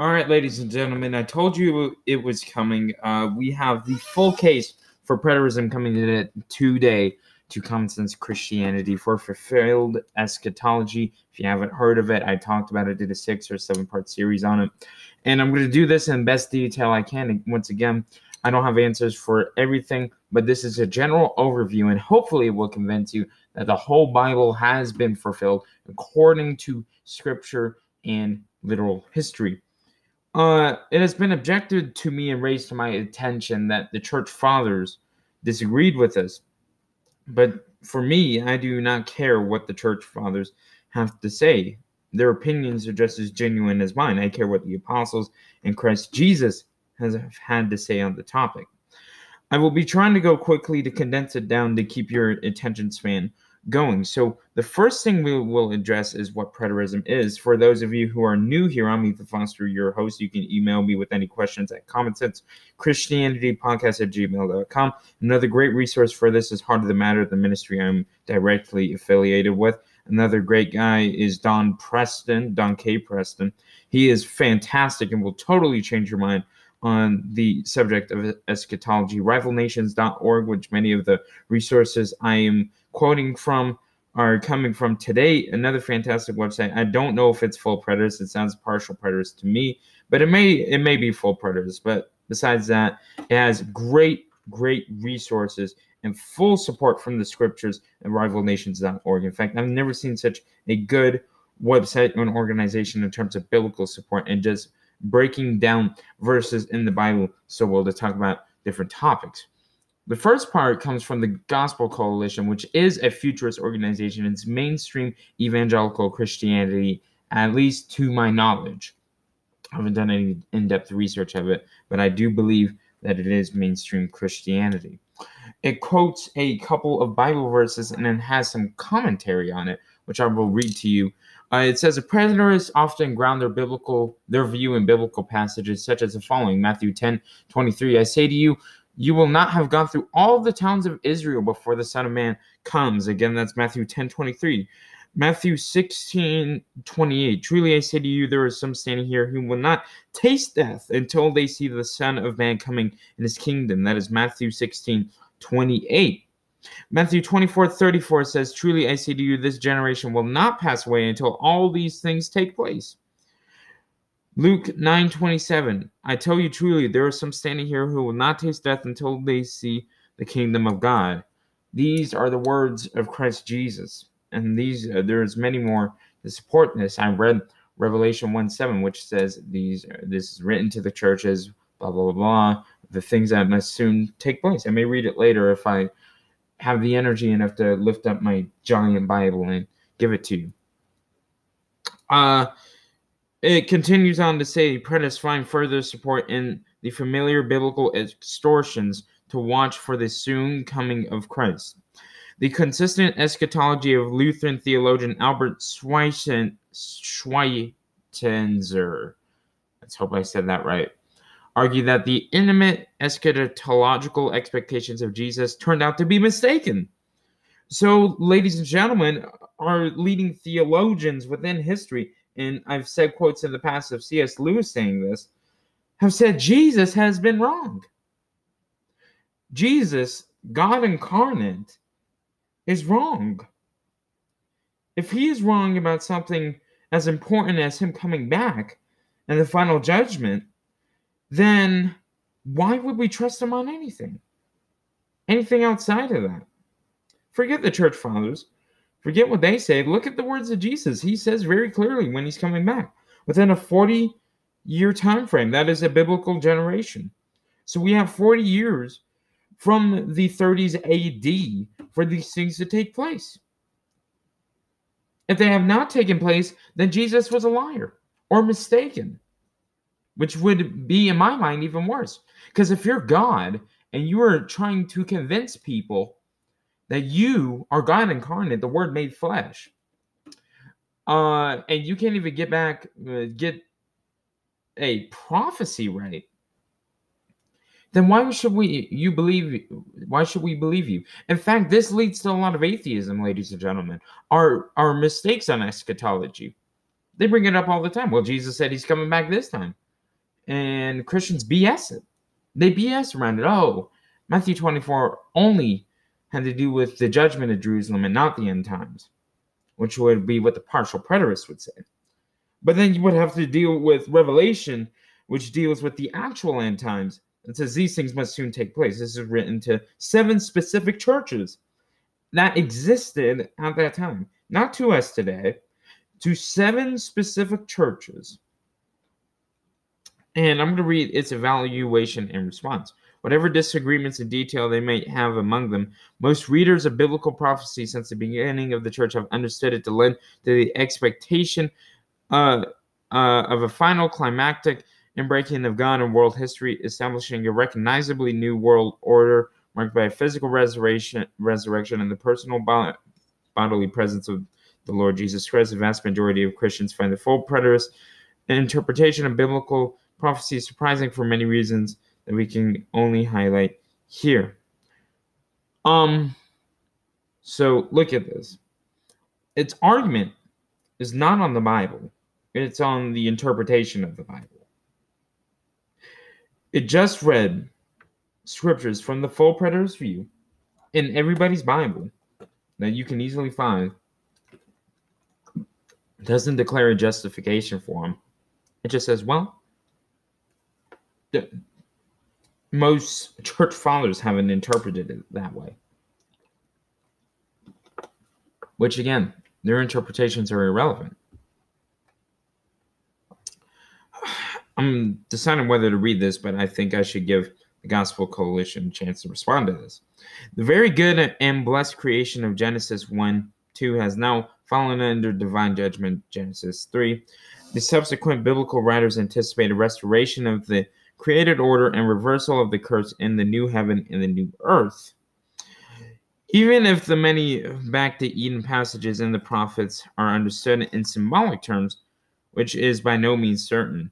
All right, ladies and gentlemen, I told you it was coming. Uh, we have the full case for preterism coming today to Common Sense Christianity for Fulfilled Eschatology. If you haven't heard of it, I talked about it, did a six or seven part series on it. And I'm going to do this in best detail I can. Once again, I don't have answers for everything, but this is a general overview, and hopefully it will convince you that the whole Bible has been fulfilled according to scripture and literal history. Uh, it has been objected to me and raised to my attention that the church fathers disagreed with us. But for me, I do not care what the church fathers have to say. Their opinions are just as genuine as mine. I care what the apostles and Christ Jesus has had to say on the topic. I will be trying to go quickly to condense it down to keep your attention span going. So the first thing we will address is what preterism is. For those of you who are new here, I'm Ethan Foster, your host. You can email me with any questions at Common Sense Christianity Podcast at gmail.com. Another great resource for this is Heart of the Matter, the ministry I'm directly affiliated with. Another great guy is Don Preston, Don K. Preston. He is fantastic and will totally change your mind on the subject of eschatology. RivalNations.org, which many of the resources I am quoting from are coming from today. Another fantastic website. I don't know if it's full preterists. It sounds partial preterists to me, but it may it may be full preterists. But besides that, it has great great resources and full support from the scriptures and rivalnations.org. In fact, I've never seen such a good website or an organization in terms of biblical support and just breaking down verses in the Bible so well to talk about different topics. The first part comes from the Gospel Coalition, which is a futurist organization. It's mainstream evangelical Christianity, at least to my knowledge. I haven't done any in depth research of it, but I do believe that it is mainstream Christianity. It quotes a couple of Bible verses and then has some commentary on it, which I will read to you uh, it says preterists often ground their biblical their view in biblical passages such as the following Matthew 10 23. I say to you, you will not have gone through all the towns of Israel before the Son of Man comes. Again, that's Matthew 10 23. Matthew 16 28. Truly I say to you, there are some standing here who will not taste death until they see the Son of Man coming in his kingdom. That is Matthew 16 28. Matthew 24 34 says, Truly I say to you, this generation will not pass away until all these things take place. Luke 9 27, I tell you truly, there are some standing here who will not taste death until they see the kingdom of God. These are the words of Christ Jesus. And these uh, there's many more to support this. I read Revelation 1 7, which says these this is written to the churches, blah blah blah blah, the things that must soon take place. I may read it later if I have the energy enough to lift up my giant Bible and give it to you. Uh, it continues on to say, Preterists find further support in the familiar biblical extortions to watch for the soon coming of Christ. The consistent eschatology of Lutheran theologian Albert Schweitzer, let's hope I said that right, argued that the intimate eschatological expectations of Jesus turned out to be mistaken. So, ladies and gentlemen, our leading theologians within history, and I've said quotes in the past of C.S. Lewis saying this, have said Jesus has been wrong. Jesus, God incarnate, is wrong. If he is wrong about something as important as him coming back and the final judgment, then why would we trust him on anything? Anything outside of that? Forget the church fathers. Forget what they say. Look at the words of Jesus. He says very clearly when he's coming back. Within a 40 year time frame, that is a biblical generation. So we have 40 years from the 30s AD for these things to take place. If they have not taken place, then Jesus was a liar or mistaken which would be, in my mind, even worse. Because if you're God and you are trying to convince people that you are God incarnate, the Word made flesh, uh, and you can't even get back, uh, get a prophecy right, then why should we you believe why should we believe you? In fact this leads to a lot of atheism ladies and gentlemen. Our our mistakes on eschatology. They bring it up all the time. Well jesus said he's coming back this time. And Christians BS it. They BS around it. Oh, Matthew 24 only had to do with the judgment of Jerusalem and not the end times, which would be what the partial preterists would say. But then you would have to deal with Revelation, which deals with the actual end times. It says these things must soon take place. This is written to seven specific churches that existed at that time, not to us today, to seven specific churches. And I'm going to read its evaluation and response. Whatever disagreements in detail they may have among them, most readers of biblical prophecy since the beginning of the church have understood it to lend to the expectation uh, uh, of a final climactic and breaking of God in world history, establishing a recognizably new world order marked by a physical resurrection, resurrection and the personal bodily presence of the Lord Jesus Christ. The vast majority of Christians find the full preterist interpretation of biblical prophecy surprising for many reasons that we can only highlight here. Um, so look at this. Its argument is not on the Bible, it's on the interpretation of the Bible. It just read scriptures from the full preterist view in everybody's Bible that you can easily find. Doesn't declare a justification for him. It just says, well, most church fathers haven't interpreted it that way. Which, again, their interpretations are irrelevant. I'm deciding whether to read this, but I think I should give the Gospel Coalition a chance to respond to this. The very good and blessed creation of Genesis 1 2 has now fallen under divine judgment, Genesis 3. The subsequent biblical writers anticipate a restoration of the created order and reversal of the curse in the new heaven and the new earth. Even if the many back to Eden passages in the prophets are understood in symbolic terms, which is by no means certain,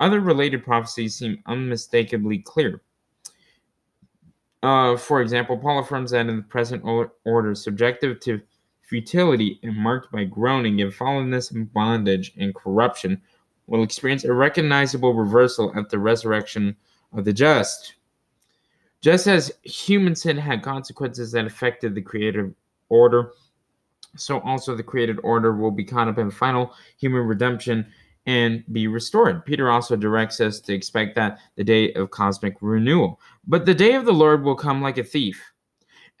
other related prophecies seem unmistakably clear. Uh, for example, Paul affirms that in the present order, subjective to futility and marked by groaning and fallenness and bondage and corruption, will experience a recognizable reversal at the resurrection of the just. Just as human sin had consequences that affected the creative order, so also the created order will be caught up in final human redemption and be restored. Peter also directs us to expect that the day of cosmic renewal. But the day of the Lord will come like a thief.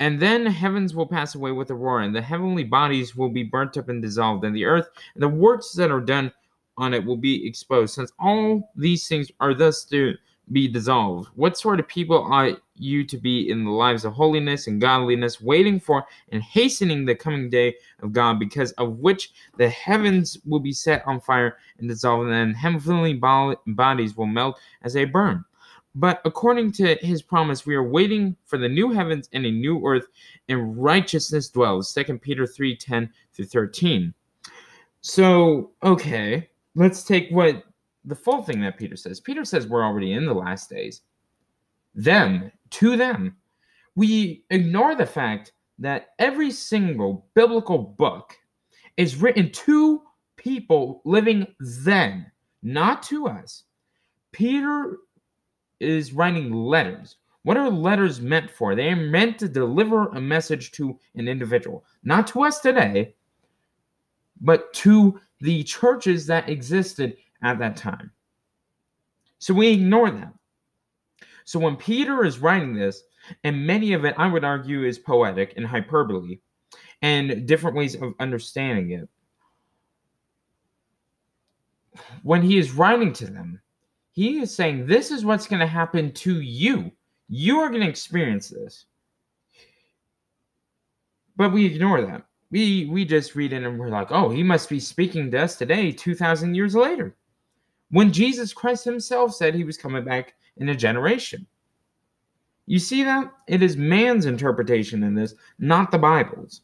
And then heavens will pass away with a roar, and the heavenly bodies will be burnt up and dissolved, and the earth and the works that are done on it will be exposed. Since all these things are thus to be dissolved, what sort of people are you to be in the lives of holiness and godliness, waiting for and hastening the coming day of God, because of which the heavens will be set on fire and dissolved, and heavenly bodies will melt as they burn? But according to his promise, we are waiting for the new heavens and a new earth, and righteousness dwells. 2 Peter 3 10 through 13. So, okay, let's take what the full thing that Peter says. Peter says we're already in the last days. Them, to them, we ignore the fact that every single biblical book is written to people living then, not to us. Peter is writing letters. What are letters meant for? They are meant to deliver a message to an individual, not to us today, but to the churches that existed at that time. So we ignore them. So when Peter is writing this, and many of it I would argue is poetic and hyperbole and different ways of understanding it. When he is writing to them, he is saying, This is what's going to happen to you. You are going to experience this. But we ignore that we we just read it and we're like, oh, he must be speaking to us today, two thousand years later, when Jesus Christ Himself said He was coming back in a generation. You see that it is man's interpretation in this, not the Bible's.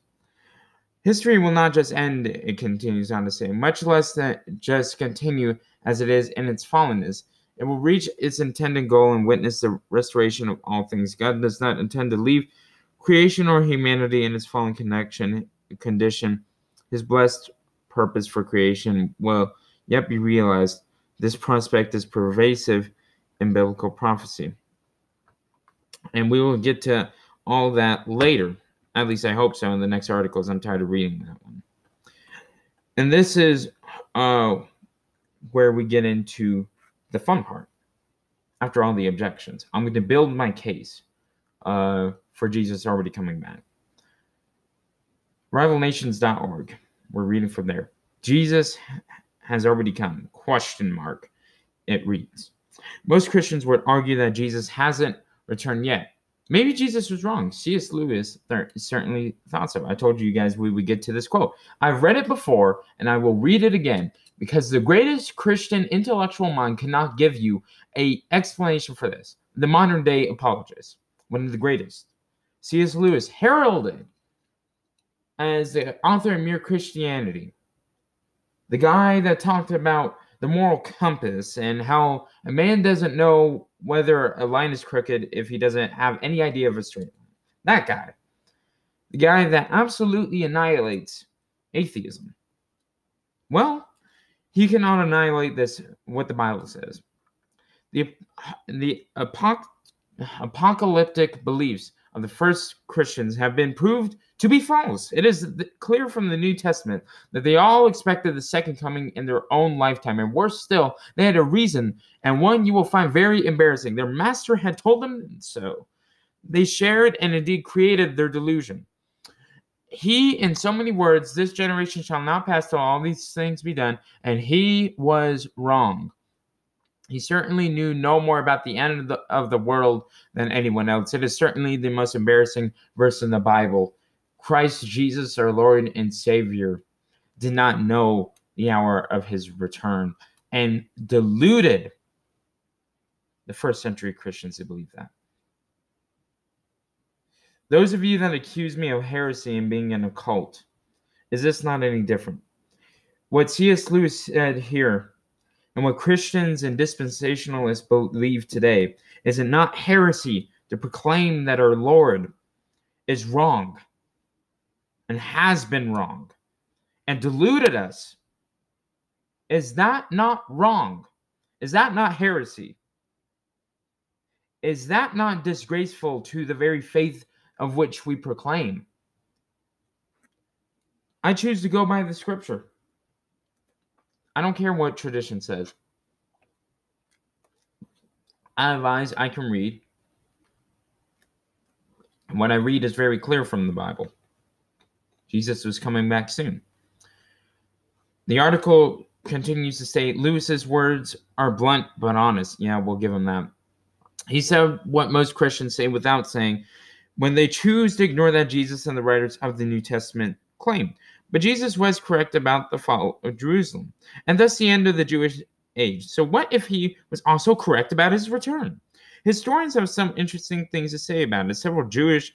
History will not just end, it continues on to say, much less that just continue as it is in its fallenness. It will reach its intended goal and witness the restoration of all things. God does not intend to leave creation or humanity in its fallen connection condition, his blessed purpose for creation will yet be realized. This prospect is pervasive in biblical prophecy. And we will get to all that later. At least I hope so in the next articles. I'm tired of reading that one. And this is uh, where we get into the fun part. After all the objections, I'm going to build my case uh, for Jesus already coming back. Rivalnations.org. We're reading from there. Jesus has already come? Question mark. It reads. Most Christians would argue that Jesus hasn't returned yet. Maybe Jesus was wrong. C.S. Lewis th- certainly thought so. I told you guys we would get to this quote. I've read it before and I will read it again because the greatest Christian intellectual mind cannot give you a explanation for this. The modern day apologist, one of the greatest, C.S. Lewis, heralded as the author of Mere Christianity, the guy that talked about the moral compass and how a man doesn't know whether a line is crooked if he doesn't have any idea of a straight line. That guy. The guy that absolutely annihilates atheism. Well, he cannot annihilate this, what the Bible says. The, the apoc- apocalyptic beliefs of the first Christians have been proved to be false. It is clear from the New Testament that they all expected the second coming in their own lifetime. And worse still, they had a reason, and one you will find very embarrassing. Their master had told them so. They shared and indeed created their delusion. He, in so many words, this generation shall not pass till all these things be done, and he was wrong. He certainly knew no more about the end of the, of the world than anyone else. It is certainly the most embarrassing verse in the Bible. Christ Jesus, our Lord and Savior, did not know the hour of his return and deluded the first century Christians to believe that. Those of you that accuse me of heresy and being an occult, is this not any different? What C.S. Lewis said here and what Christians and dispensationalists believe today is it not heresy to proclaim that our Lord is wrong and has been wrong and deluded us? Is that not wrong? Is that not heresy? Is that not disgraceful to the very faith of which we proclaim? I choose to go by the scripture. I don't care what tradition says. I advise I can read. And what I read is very clear from the Bible. Jesus was coming back soon. The article continues to say Lewis's words are blunt but honest. Yeah, we'll give him that. He said what most Christians say without saying when they choose to ignore that Jesus and the writers of the New Testament claim. But Jesus was correct about the fall of Jerusalem, and thus the end of the Jewish age. So, what if he was also correct about his return? Historians have some interesting things to say about it. Several Jewish,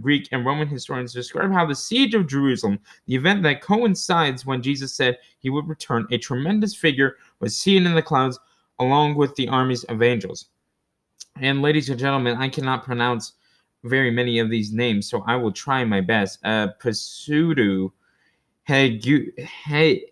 Greek, and Roman historians describe how the siege of Jerusalem, the event that coincides when Jesus said he would return, a tremendous figure was seen in the clouds along with the armies of angels. And, ladies and gentlemen, I cannot pronounce very many of these names, so I will try my best. Uh, Pseudo Hegesippus.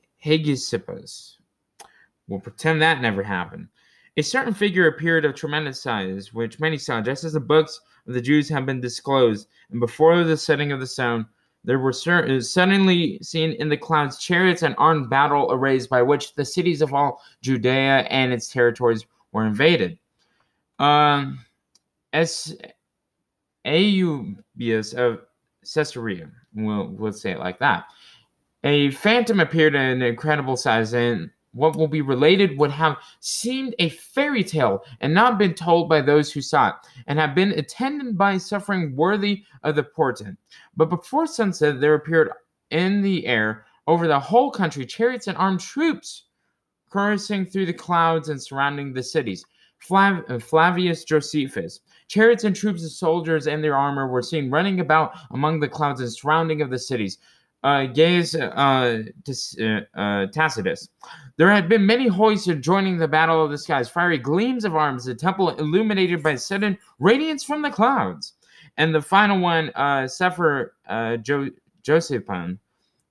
We'll pretend that never happened. A certain figure appeared of tremendous size, which many saw, just as the books of the Jews have been disclosed, and before the setting of the sun, there were cer- suddenly seen in the clouds chariots and armed battle arrays by which the cities of all Judea and its territories were invaded. Um, as Eusebius of Caesarea, we'll, we'll say it like that, a phantom appeared in an incredible size, and what will be related would have seemed a fairy tale and not been told by those who saw it, and have been attended by suffering worthy of the portent. But before sunset, there appeared in the air over the whole country chariots and armed troops coursing through the clouds and surrounding the cities. Flav- uh, Flavius Josephus. Chariots and troops of soldiers and their armor were seen running about among the clouds and surrounding of the cities uh, Gaius uh, uh, uh, Tacitus. There had been many hoists joining the battle of the skies, fiery gleams of arms, the temple illuminated by sudden radiance from the clouds. And the final one, uh, Sefer uh, jo- Josephine.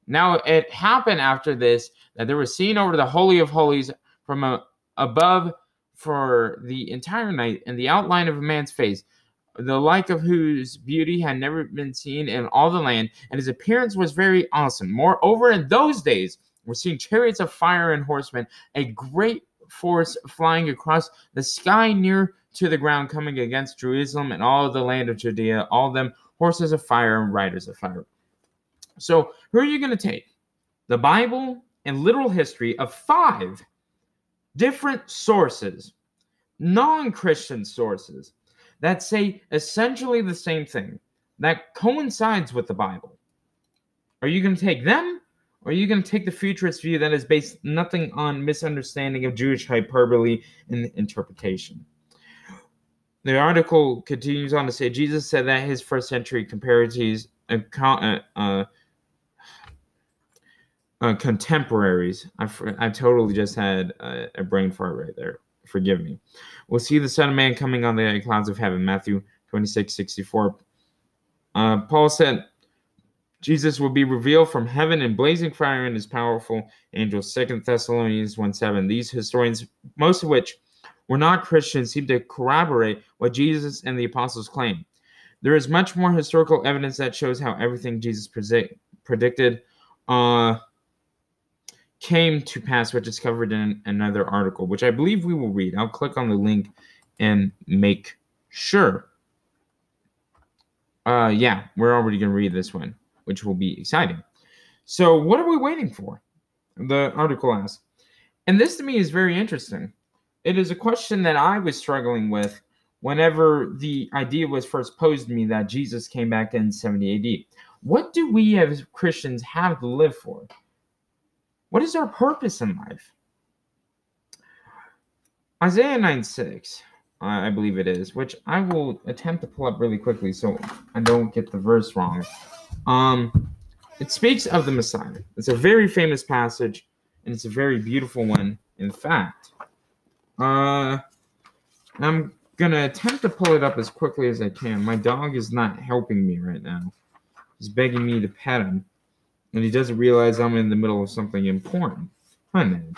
Now it happened after this that there was seen over the Holy of Holies from a, above for the entire night, and the outline of a man's face, the like of whose beauty had never been seen in all the land, and his appearance was very awesome. Moreover, in those days, we're seeing chariots of fire and horsemen, a great force flying across the sky near to the ground, coming against Jerusalem and all the land of Judea, all of them horses of fire and riders of fire. So, who are you going to take? The Bible and literal history of five different sources, non Christian sources, that say essentially the same thing, that coincides with the Bible. Are you going to take them? Or are you going to take the futurist view that is based nothing on misunderstanding of Jewish hyperbole and interpretation? The article continues on to say Jesus said that his first century comparisons, uh, uh, uh, uh, contemporaries. I, I totally just had a, a, brain fart right there. Forgive me. We'll see the Son of Man coming on the clouds of heaven. Matthew 26, 64. Uh, Paul said, Jesus will be revealed from heaven in blazing fire and his powerful angels. Second Thessalonians 1 7. These historians, most of which were not Christians, seem to corroborate what Jesus and the apostles claim. There is much more historical evidence that shows how everything Jesus predicted uh, came to pass, which is covered in another article, which I believe we will read. I'll click on the link and make sure. Uh, yeah, we're already going to read this one, which will be exciting. So, what are we waiting for? The article asks. And this to me is very interesting. It is a question that I was struggling with whenever the idea was first posed to me that Jesus came back in 70 AD. What do we as Christians have to live for? What is our purpose in life? Isaiah 9 6, I believe it is, which I will attempt to pull up really quickly so I don't get the verse wrong. Um, it speaks of the Messiah. It's a very famous passage, and it's a very beautiful one, in fact. Uh, I'm gonna attempt to pull it up as quickly as I can. My dog is not helping me right now. He's begging me to pet him and he doesn't realize I'm in the middle of something important. Hi, man.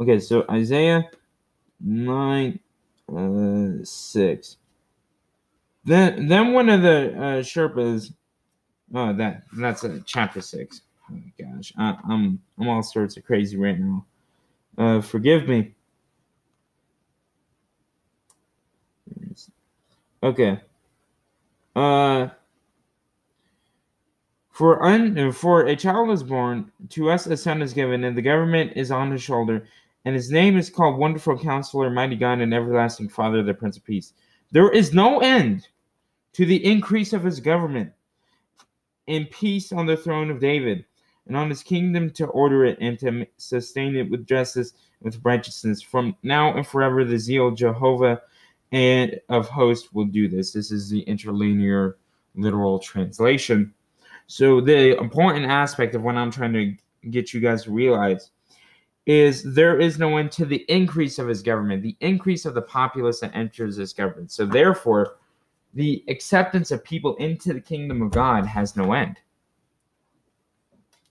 Okay, so Isaiah 9 uh, 6. Then, then one of the uh, seraphs, oh, that that's a chapter 6. Oh my gosh, I, I'm I'm all sorts of crazy right now. Uh, forgive me. Okay. Uh, for, un, for a child is born, to us a son is given, and the government is on his shoulder, and his name is called Wonderful Counselor, Mighty God, and Everlasting Father, the Prince of Peace. There is no end to the increase of his government and peace on the throne of David, and on his kingdom to order it and to sustain it with justice and with righteousness. From now and forever, the zeal of Jehovah and of hosts will do this. This is the interlinear literal translation. So the important aspect of what I'm trying to get you guys to realize is there is no end to the increase of his government, the increase of the populace that enters his government. So therefore, the acceptance of people into the kingdom of God has no end.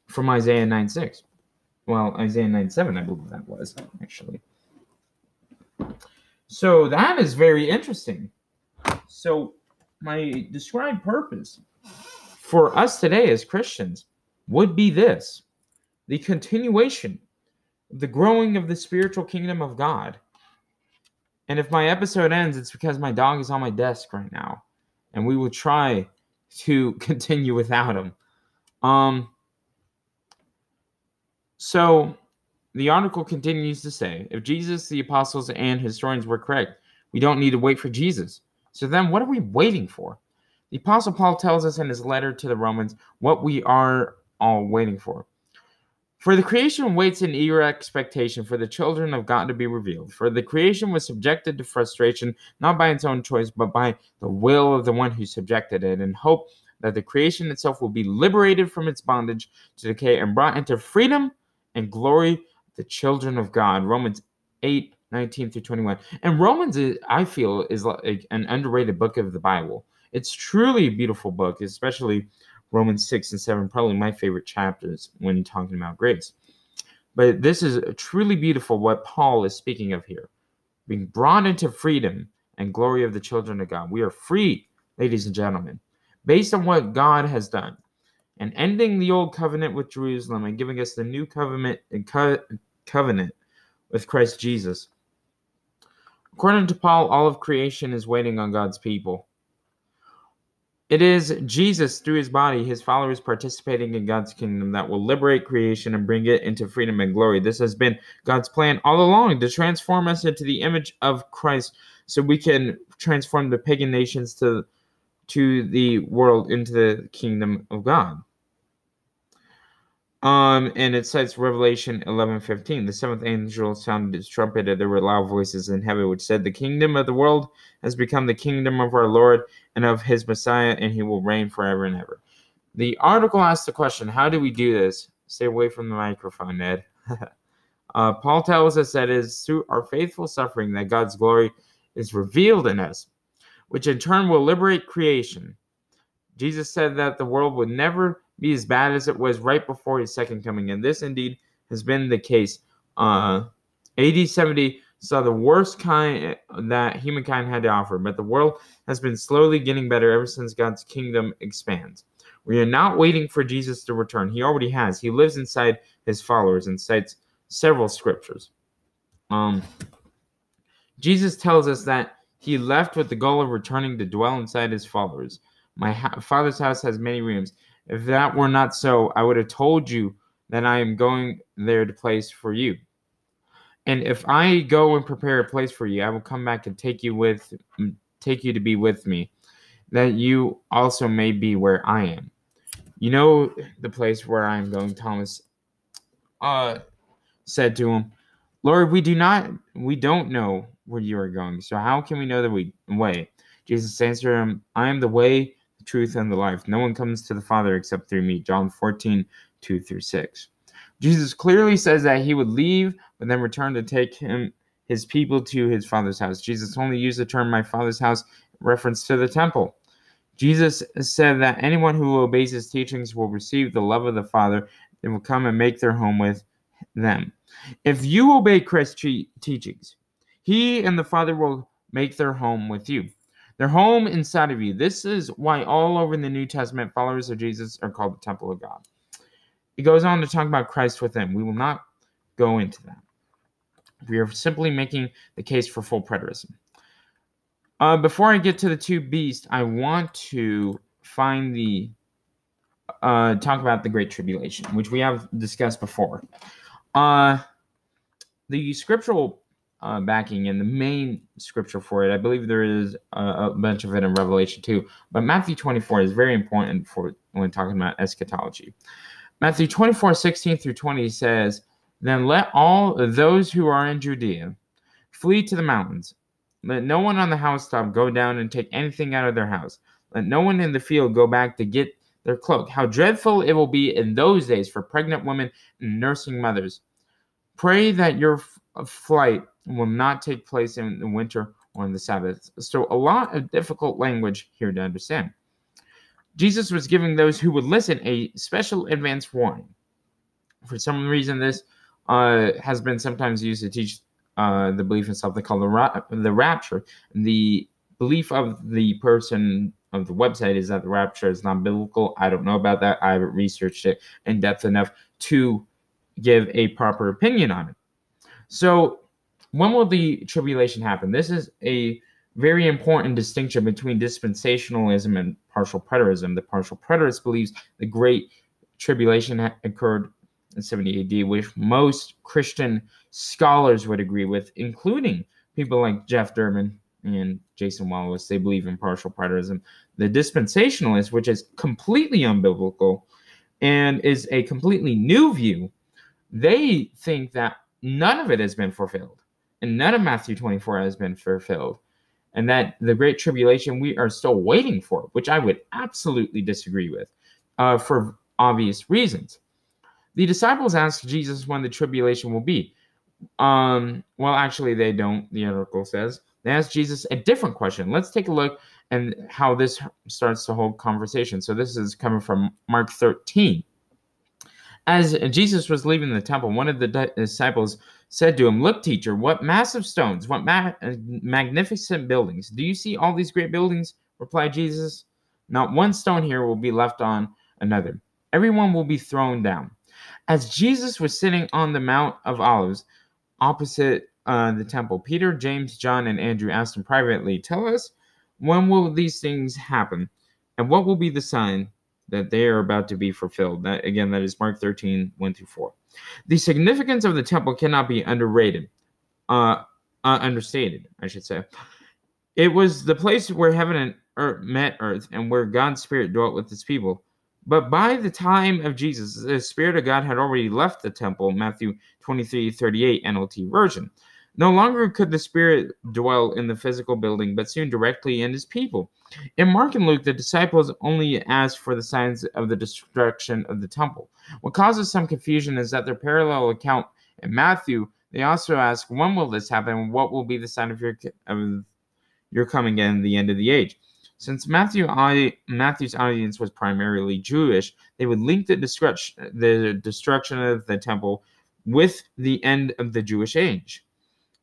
From Isaiah 9 6. Well, Isaiah 9 7, I believe that was actually. So that is very interesting. So, my described purpose for us today as Christians would be this the continuation, the growing of the spiritual kingdom of God. And if my episode ends, it's because my dog is on my desk right now, and we will try to continue without him. Um, so the article continues to say if Jesus, the apostles, and historians were correct, we don't need to wait for Jesus. So then, what are we waiting for? The Apostle Paul tells us in his letter to the Romans what we are all waiting for. For the creation waits in eager expectation for the children of God to be revealed. For the creation was subjected to frustration, not by its own choice, but by the will of the one who subjected it, in hope that the creation itself will be liberated from its bondage to decay and brought into freedom and glory the children of God. Romans 8, 19 through 21. And Romans, is, I feel, is like an underrated book of the Bible. It's truly a beautiful book, especially Romans 6 and 7, probably my favorite chapters when talking about grace. But this is truly beautiful what Paul is speaking of here. Being brought into freedom and glory of the children of God. We are free, ladies and gentlemen, based on what God has done. And ending the old covenant with Jerusalem and giving us the new covenant co- covenant with Christ Jesus. According to Paul, all of creation is waiting on God's people. It is Jesus, through his body, his followers participating in God's kingdom, that will liberate creation and bring it into freedom and glory. This has been God's plan all along to transform us into the image of Christ so we can transform the pagan nations to, to the world into the kingdom of God. Um, and it cites Revelation eleven fifteen. The seventh angel sounded his trumpet, and there were loud voices in heaven which said, The kingdom of the world has become the kingdom of our Lord and of his Messiah, and he will reign forever and ever. The article asks the question, How do we do this? Stay away from the microphone, Ned. uh, Paul tells us that it is through our faithful suffering that God's glory is revealed in us, which in turn will liberate creation. Jesus said that the world would never be as bad as it was right before his second coming. And this indeed has been the case. Uh, AD 70 saw the worst kind that humankind had to offer, but the world has been slowly getting better ever since God's kingdom expands. We are not waiting for Jesus to return. He already has. He lives inside his followers and cites several scriptures. Um, Jesus tells us that he left with the goal of returning to dwell inside his followers. My ha- father's house has many rooms. If that were not so, I would have told you that I am going there to place for you. And if I go and prepare a place for you, I will come back and take you with take you to be with me, that you also may be where I am. You know the place where I am going, Thomas uh said to him, Lord, we do not we don't know where you are going. So how can we know the way? Jesus answered him, I am the way, truth, and the life. No one comes to the Father except through me. John 14, 2 through 6. Jesus clearly says that he would leave, but then return to take him his people to his father's house. Jesus only used the term my father's house reference to the temple. Jesus said that anyone who obeys his teachings will receive the love of the Father and will come and make their home with them. If you obey Christ's teachings, he and the Father will make their home with you. Their home inside of you. This is why all over the New Testament, followers of Jesus are called the temple of God. It goes on to talk about Christ within. We will not go into that. We are simply making the case for full preterism. Uh, before I get to the two beasts, I want to find the uh, talk about the Great Tribulation, which we have discussed before. Uh, the scriptural uh, backing and the main scripture for it. I believe there is a, a, bunch of it in Revelation too, but Matthew 24 is very important for when talking about eschatology. Matthew 24, 16 through 20 says, Then let all those who are in Judea flee to the mountains. Let no one on the housetop go down and take anything out of their house. Let no one in the field go back to get their cloak. How dreadful it will be in those days for pregnant women and nursing mothers. Pray that your f- flight will not take place in the winter or in the Sabbath. So, a lot of difficult language here to understand. Jesus was giving those who would listen a special advance warning. For some reason, this uh, has been sometimes used to teach uh, the belief in something called the, ra- the rapture. The belief of the person of the website is that the rapture is not biblical. I don't know about that. I haven't researched it in depth enough to give a proper opinion on it. So, when will the tribulation happen? This is a very important distinction between dispensationalism and partial preterism. The partial preterist believes the Great Tribulation occurred in 70 AD, which most Christian scholars would agree with, including people like Jeff Durbin and Jason Wallace. They believe in partial preterism. The dispensationalist, which is completely unbiblical and is a completely new view, they think that none of it has been fulfilled and none of Matthew 24 has been fulfilled. And that the Great Tribulation we are still waiting for, which I would absolutely disagree with uh, for obvious reasons. The disciples asked Jesus when the tribulation will be. Um, well, actually, they don't, the article says. They asked Jesus a different question. Let's take a look and how this starts the whole conversation. So this is coming from Mark 13. As Jesus was leaving the temple, one of the disciples said to him, Look, teacher, what massive stones, what ma- magnificent buildings. Do you see all these great buildings? replied Jesus. Not one stone here will be left on another. Everyone will be thrown down. As Jesus was sitting on the Mount of Olives opposite uh, the temple, Peter, James, John, and Andrew asked him privately, Tell us, when will these things happen? And what will be the sign that they are about to be fulfilled? That again, that is Mark 13, 1 through 4. The significance of the temple cannot be underrated, uh, uh, understated, I should say. It was the place where heaven and earth met earth and where God's Spirit dwelt with his people. But by the time of Jesus, the Spirit of God had already left the temple, Matthew 23 38 NLT version. No longer could the Spirit dwell in the physical building, but soon directly in his people. In Mark and Luke, the disciples only asked for the signs of the destruction of the temple. What causes some confusion is that their parallel account in Matthew, they also ask, When will this happen? What will be the sign of your, of your coming and the end of the age? Since Matthew, Matthew's audience was primarily Jewish, they would link the the destruction of the temple with the end of the Jewish age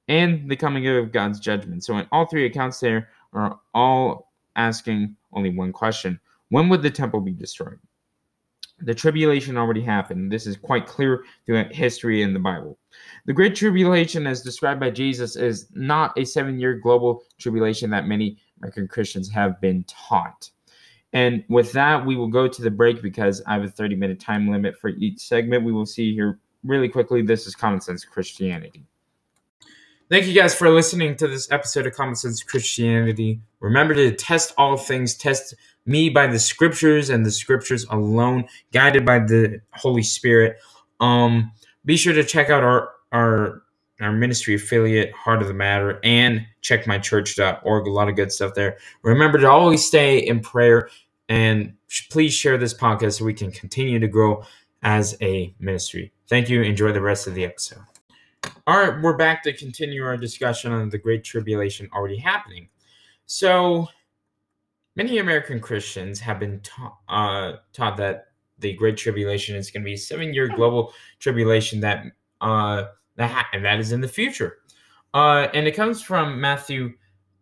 and the coming of God's judgment. So, in all three accounts, there are all asking only one question When would the temple be destroyed? The tribulation already happened. This is quite clear throughout history in the Bible. The Great Tribulation, as described by Jesus, is not a seven year global tribulation that many American Christians have been taught. And with that, we will go to the break because I have a 30 minute time limit for each segment. We will see here really quickly. This is Common Sense Christianity. Thank you guys for listening to this episode of Common Sense Christianity. Remember to test all things, test me by the scriptures and the scriptures alone, guided by the Holy Spirit. Um, be sure to check out our our our ministry affiliate, Heart of the Matter, and checkmychurch.org. A lot of good stuff there. Remember to always stay in prayer and please share this podcast so we can continue to grow as a ministry. Thank you. Enjoy the rest of the episode. All right, we're back to continue our discussion on the Great Tribulation already happening. So, many American Christians have been ta- uh, taught that the Great Tribulation is going to be a seven year global tribulation that uh, that and that is in the future. Uh, and it comes from Matthew,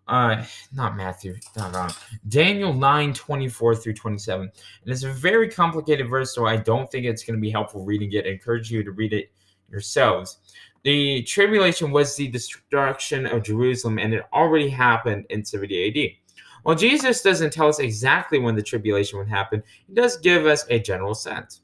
uh, not Matthew, not wrong. Daniel 9, 24 through 27. And it's a very complicated verse, so I don't think it's going to be helpful reading it. I encourage you to read it yourselves. The tribulation was the destruction of Jerusalem, and it already happened in 70 AD. While Jesus doesn't tell us exactly when the tribulation would happen, he does give us a general sense.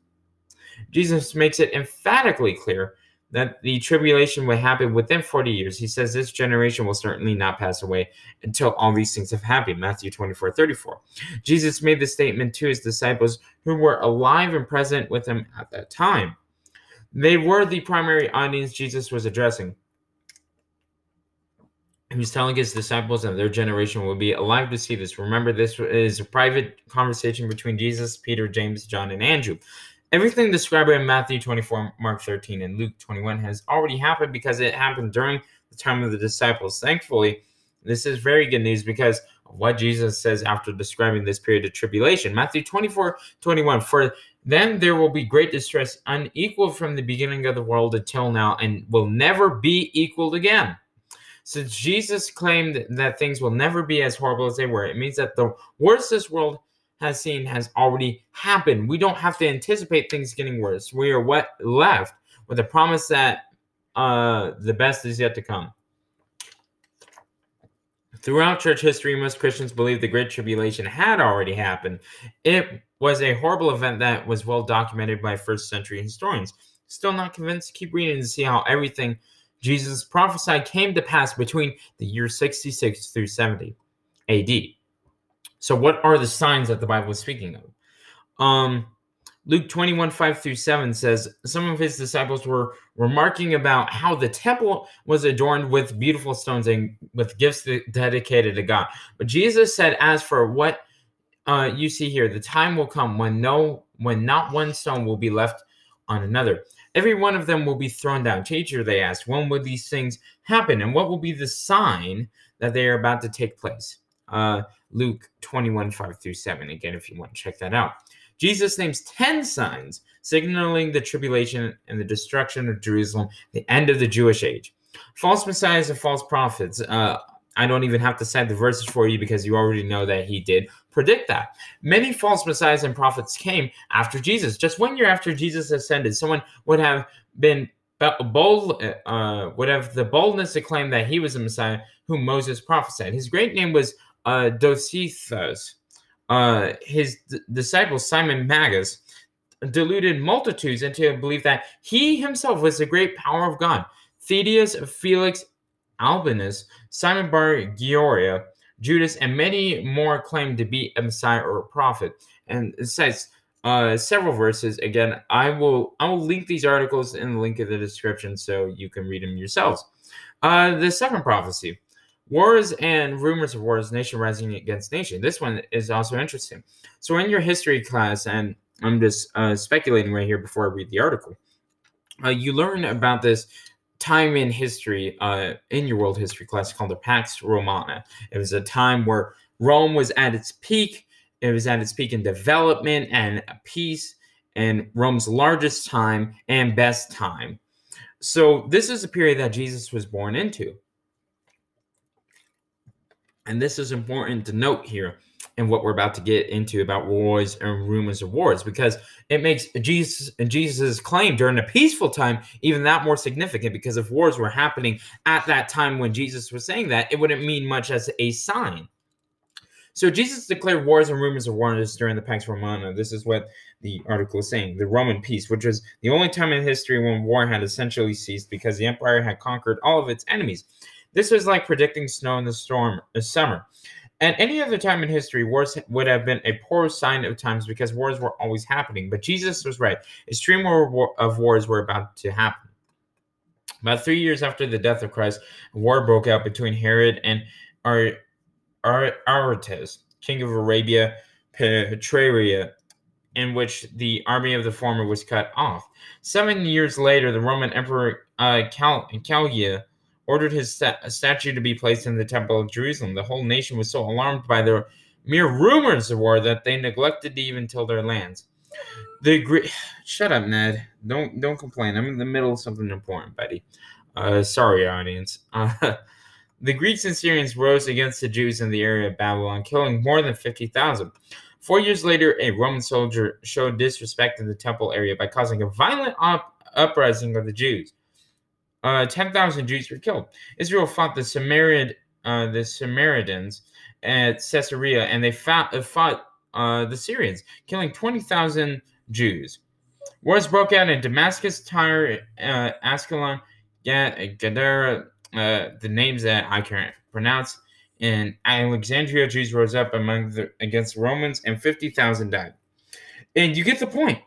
Jesus makes it emphatically clear that the tribulation would happen within 40 years. He says this generation will certainly not pass away until all these things have happened. Matthew 24 34. Jesus made this statement to his disciples who were alive and present with him at that time. They were the primary audience Jesus was addressing. He was telling his disciples and their generation will be alive to see this. Remember, this is a private conversation between Jesus, Peter, James, John, and Andrew. Everything described in Matthew 24, Mark 13, and Luke 21 has already happened because it happened during the time of the disciples. Thankfully, this is very good news because of what Jesus says after describing this period of tribulation. Matthew 24, 21. For then there will be great distress, unequal from the beginning of the world until now, and will never be equaled again. Since Jesus claimed that things will never be as horrible as they were, it means that the worst this world has seen has already happened. We don't have to anticipate things getting worse. We are what left with the promise that uh, the best is yet to come. Throughout church history, most Christians believe the Great Tribulation had already happened. It was a horrible event that was well documented by first century historians. Still not convinced? Keep reading to see how everything Jesus prophesied came to pass between the year 66 through 70 AD. So, what are the signs that the Bible is speaking of? Um, Luke 21, 5 through 7 says, Some of his disciples were remarking about how the temple was adorned with beautiful stones and with gifts dedicated to God. But Jesus said, As for what uh, you see here, the time will come when no when not one stone will be left on another. Every one of them will be thrown down. Teacher, they asked, when will these things happen? And what will be the sign that they are about to take place? Uh, Luke 21, 5 through 7. Again, if you want to check that out. Jesus names 10 signs signaling the tribulation and the destruction of Jerusalem, the end of the Jewish age. False messiahs and false prophets. Uh, I don't even have to cite the verses for you because you already know that he did predict that. Many false messiahs and prophets came after Jesus. Just one year after Jesus ascended, someone would have been bold, uh, would have the boldness to claim that he was the Messiah whom Moses prophesied. His great name was uh, Josephus. Uh, his d- disciple Simon Magus deluded multitudes into a belief that he himself was the great power of God. Theudas, Felix, Albinus, Simon Bar Giora, Judas, and many more claim to be a Messiah or a prophet. And it says uh, several verses. Again, I will I will link these articles in the link in the description so you can read them yourselves. Uh, the second prophecy. Wars and rumors of wars, nation rising against nation. This one is also interesting. So, in your history class, and I'm just uh, speculating right here before I read the article, uh, you learn about this time in history uh, in your world history class called the Pax Romana. It was a time where Rome was at its peak. It was at its peak in development and peace, and Rome's largest time and best time. So this is a period that Jesus was born into. And this is important to note here and what we're about to get into about wars and rumors of wars because it makes Jesus and Jesus's claim during a peaceful time even that more significant because if wars were happening at that time when Jesus was saying that it wouldn't mean much as a sign. So Jesus declared wars and rumors of wars during the Pax Romana. This is what the article is saying. The Roman peace, which was the only time in history when war had essentially ceased because the empire had conquered all of its enemies. This was like predicting snow in the storm, the summer. At any other time in history, wars would have been a poor sign of times because wars were always happening. But Jesus was right. Extreme war of wars were about to happen. About three years after the death of Christ, war broke out between Herod and Ar- Ar- Aretas, king of Arabia, Petraria, in which the army of the former was cut off. Seven years later, the Roman Emperor uh, Cal- Caligula ordered his statue to be placed in the Temple of Jerusalem. The whole nation was so alarmed by the mere rumors of war that they neglected to even till their lands. The Greek, shut up, Ned. Don't don't complain. I'm in the middle of something important, buddy. Uh, sorry, audience. Uh, the Greeks and Syrians rose against the Jews in the area of Babylon, killing more than fifty thousand. Four years later, a Roman soldier showed disrespect in the temple area by causing a violent up- uprising of the Jews uh, 10,000 Jews were killed. Israel fought the uh, the Samaritans at Caesarea, and they fought, uh, fought uh, the Syrians, killing 20,000 Jews. Wars broke out in Damascus, Tyre, uh, Ascalon, Gadara, uh, the names that I can't pronounce. In Alexandria, Jews rose up among the, against the Romans, and 50,000 died. And you get the point.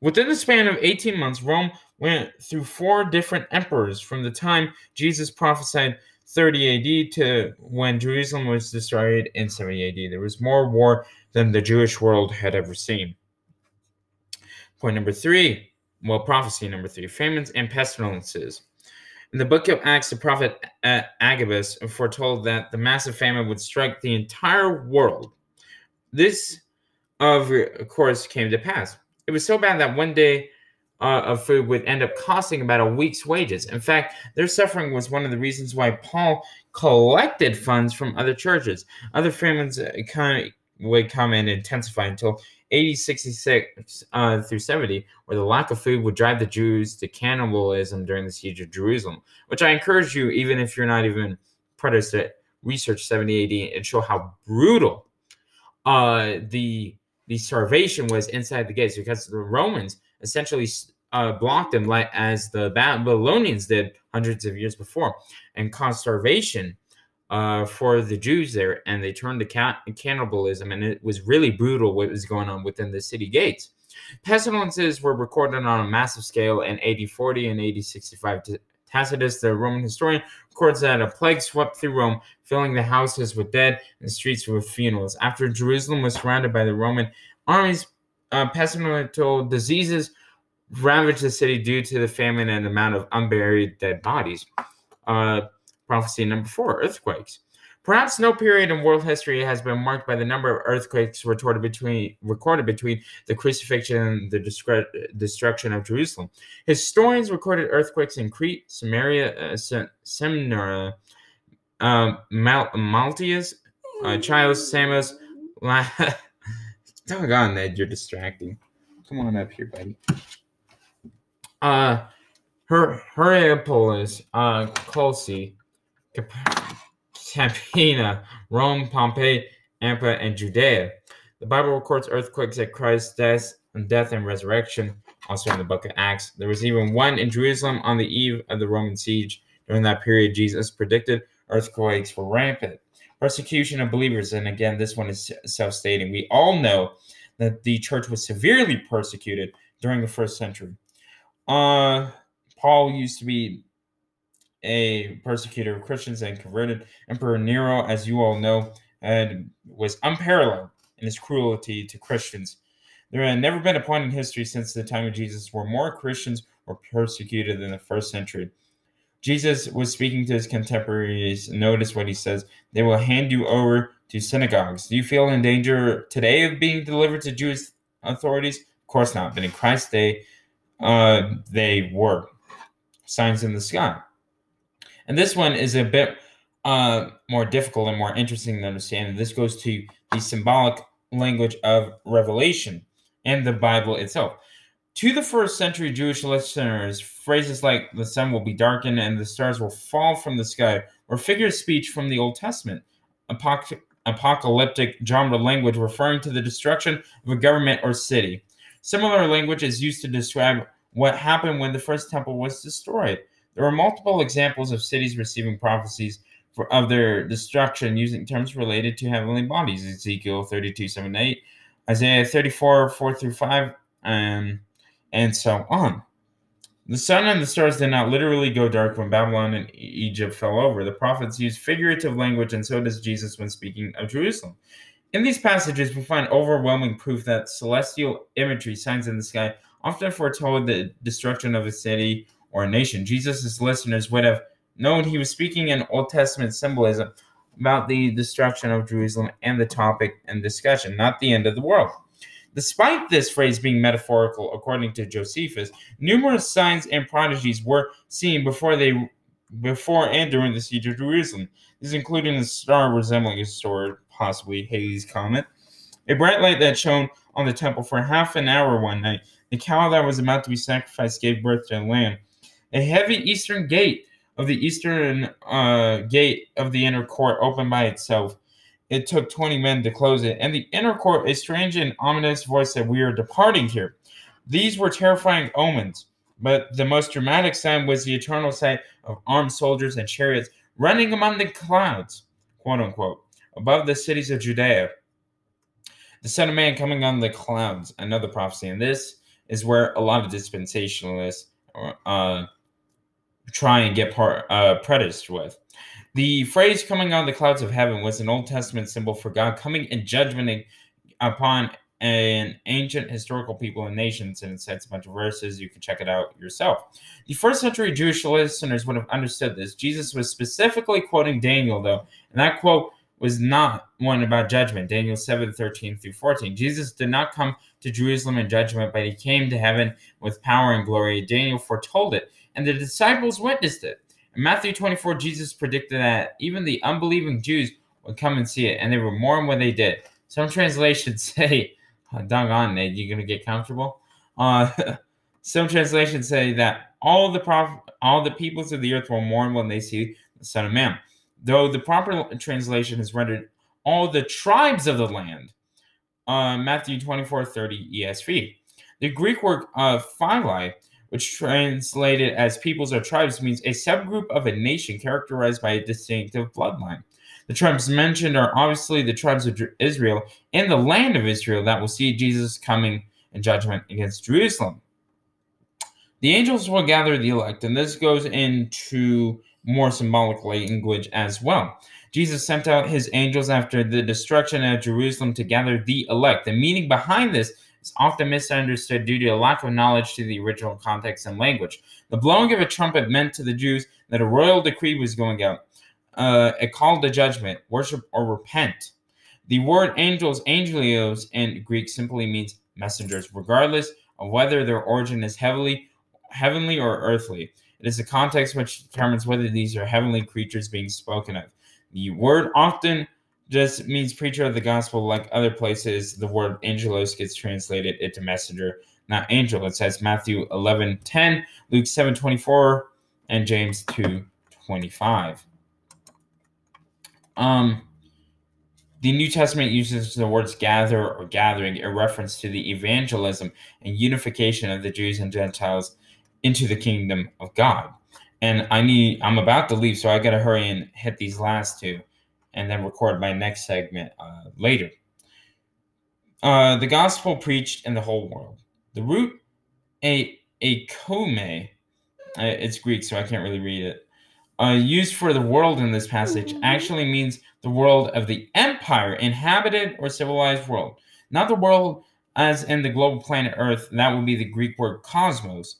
Within the span of 18 months, Rome went through four different emperors from the time Jesus prophesied 30 AD to when Jerusalem was destroyed in 70 AD. There was more war than the Jewish world had ever seen. Point number three, well, prophecy number three famines and pestilences. In the book of Acts, the prophet Agabus foretold that the massive famine would strike the entire world. This, of course, came to pass. It was so bad that one day uh, of food would end up costing about a week's wages. In fact, their suffering was one of the reasons why Paul collected funds from other churches. Other famines uh, would come and intensify until AD 66 uh, through 70, where the lack of food would drive the Jews to cannibalism during the siege of Jerusalem. Which I encourage you, even if you're not even preterists, to research 70 AD and show how brutal uh, the the starvation was inside the gates because the Romans essentially uh, blocked them like as the Babylonians did hundreds of years before, and caused starvation uh, for the Jews there, and they turned to ca- cannibalism, and it was really brutal what was going on within the city gates. Pestilences were recorded on a massive scale in AD 40 and AD 65. Tacitus, the Roman historian, records that a plague swept through Rome, filling the houses with dead and the streets with funerals. After Jerusalem was surrounded by the Roman armies, uh, pestilential diseases ravaged the city due to the famine and amount of unburied dead bodies. Uh, prophecy number four earthquakes. Perhaps no period in world history has been marked by the number of earthquakes recorded between, recorded between the crucifixion and the destruction of Jerusalem. Historians recorded earthquakes in Crete, Samaria, uh, Semnera, uh, Mal- Maltius, uh, Chios, Samos. Doggone, Ned, you're distracting. Come on up here, buddy. Uh, Her Hierapolis, uh, Colsi, Campina, Rome, Pompeii, Ampa, and Judea. The Bible records earthquakes at Christ's death and death and resurrection, also in the book of Acts. There was even one in Jerusalem on the eve of the Roman siege. During that period, Jesus predicted earthquakes were rampant. Persecution of believers, and again, this one is self stating. We all know that the church was severely persecuted during the first century. Uh, Paul used to be a persecutor of Christians and converted. Emperor Nero, as you all know, and was unparalleled in his cruelty to Christians. There had never been a point in history since the time of Jesus where more Christians were persecuted than the first century. Jesus was speaking to his contemporaries. Notice what he says they will hand you over to synagogues. Do you feel in danger today of being delivered to Jewish authorities? Of course not. But in Christ's day, uh, they were signs in the sky. And this one is a bit uh, more difficult and more interesting to understand. This goes to the symbolic language of Revelation and the Bible itself. To the first century Jewish listeners, phrases like the sun will be darkened and the stars will fall from the sky were figure of speech from the Old Testament. Apoc- apocalyptic genre language referring to the destruction of a government or city. Similar language is used to describe what happened when the first temple was destroyed. There are multiple examples of cities receiving prophecies for, of their destruction using terms related to heavenly bodies. Ezekiel 32, 7 8, Isaiah 34, 4 through 5, um, and so on. The sun and the stars did not literally go dark when Babylon and Egypt fell over. The prophets used figurative language, and so does Jesus when speaking of Jerusalem. In these passages, we find overwhelming proof that celestial imagery, signs in the sky, often foretold the destruction of a city or a nation. Jesus' listeners would have known he was speaking in Old Testament symbolism about the destruction of Jerusalem and the topic and discussion, not the end of the world. Despite this phrase being metaphorical, according to Josephus, numerous signs and prodigies were seen before they before and during the siege of Jerusalem. These including a star resembling a sword, possibly Halley's Comet, a bright light that shone on the temple for half an hour one night, the cow that was about to be sacrificed gave birth to a lamb, a heavy eastern gate of the eastern uh, gate of the inner court opened by itself. It took 20 men to close it, and the inner court, a strange and ominous voice said, We are departing here. These were terrifying omens, but the most dramatic sign was the eternal sight of armed soldiers and chariots running among the clouds, quote unquote, above the cities of Judea. The Son of Man coming on the clouds, another prophecy. And this is where a lot of dispensationalists uh, try and get part uh, prejudiced with. The phrase "coming on the clouds of heaven" was an Old Testament symbol for God coming in judgment upon an ancient historical people and nations, and it cites a bunch of verses. You can check it out yourself. The first century Jewish listeners would have understood this. Jesus was specifically quoting Daniel, though, and that quote was not one about judgment. Daniel 7 13 through 14. Jesus did not come to Jerusalem in judgment, but he came to heaven with power and glory. Daniel foretold it and the disciples witnessed it. In Matthew 24, Jesus predicted that even the unbelieving Jews would come and see it, and they were mourn when they did. Some translations say, oh, doggone, Nate, you gonna get comfortable? Uh, some translations say that all the prof- all the peoples of the earth will mourn when they see the Son of Man. Though the proper translation is rendered all the tribes of the land. Uh, Matthew 24, 30 ESV. The Greek word uh, phili which translated as peoples or tribes means a subgroup of a nation characterized by a distinctive bloodline. The tribes mentioned are obviously the tribes of Israel and the land of Israel that will see Jesus coming in judgment against Jerusalem. The angels will gather the elect, and this goes into more symbolic language as well. Jesus sent out his angels after the destruction of Jerusalem to gather the elect. The meaning behind this is often misunderstood due to a lack of knowledge to the original context and language. The blowing of a trumpet meant to the Jews that a royal decree was going out. uh, a call to judgment, worship, or repent. The word angels, angelios, in Greek simply means messengers, regardless of whether their origin is heavily, heavenly or earthly. It is the context which determines whether these are heavenly creatures being spoken of. The word often just means preacher of the gospel, like other places, the word angelos gets translated into messenger, not angel. It says Matthew 11 10, Luke 7 24, and James 2 25. Um, the New Testament uses the words gather or gathering in reference to the evangelism and unification of the Jews and Gentiles into the kingdom of God. And I need, I'm about to leave, so I got to hurry and hit these last two and then record my next segment uh, later. Uh, the gospel preached in the whole world. The root a a kome, uh, it's Greek, so I can't really read it. Uh, used for the world in this passage mm-hmm. actually means the world of the empire, inhabited or civilized world, not the world as in the global planet Earth. That would be the Greek word cosmos,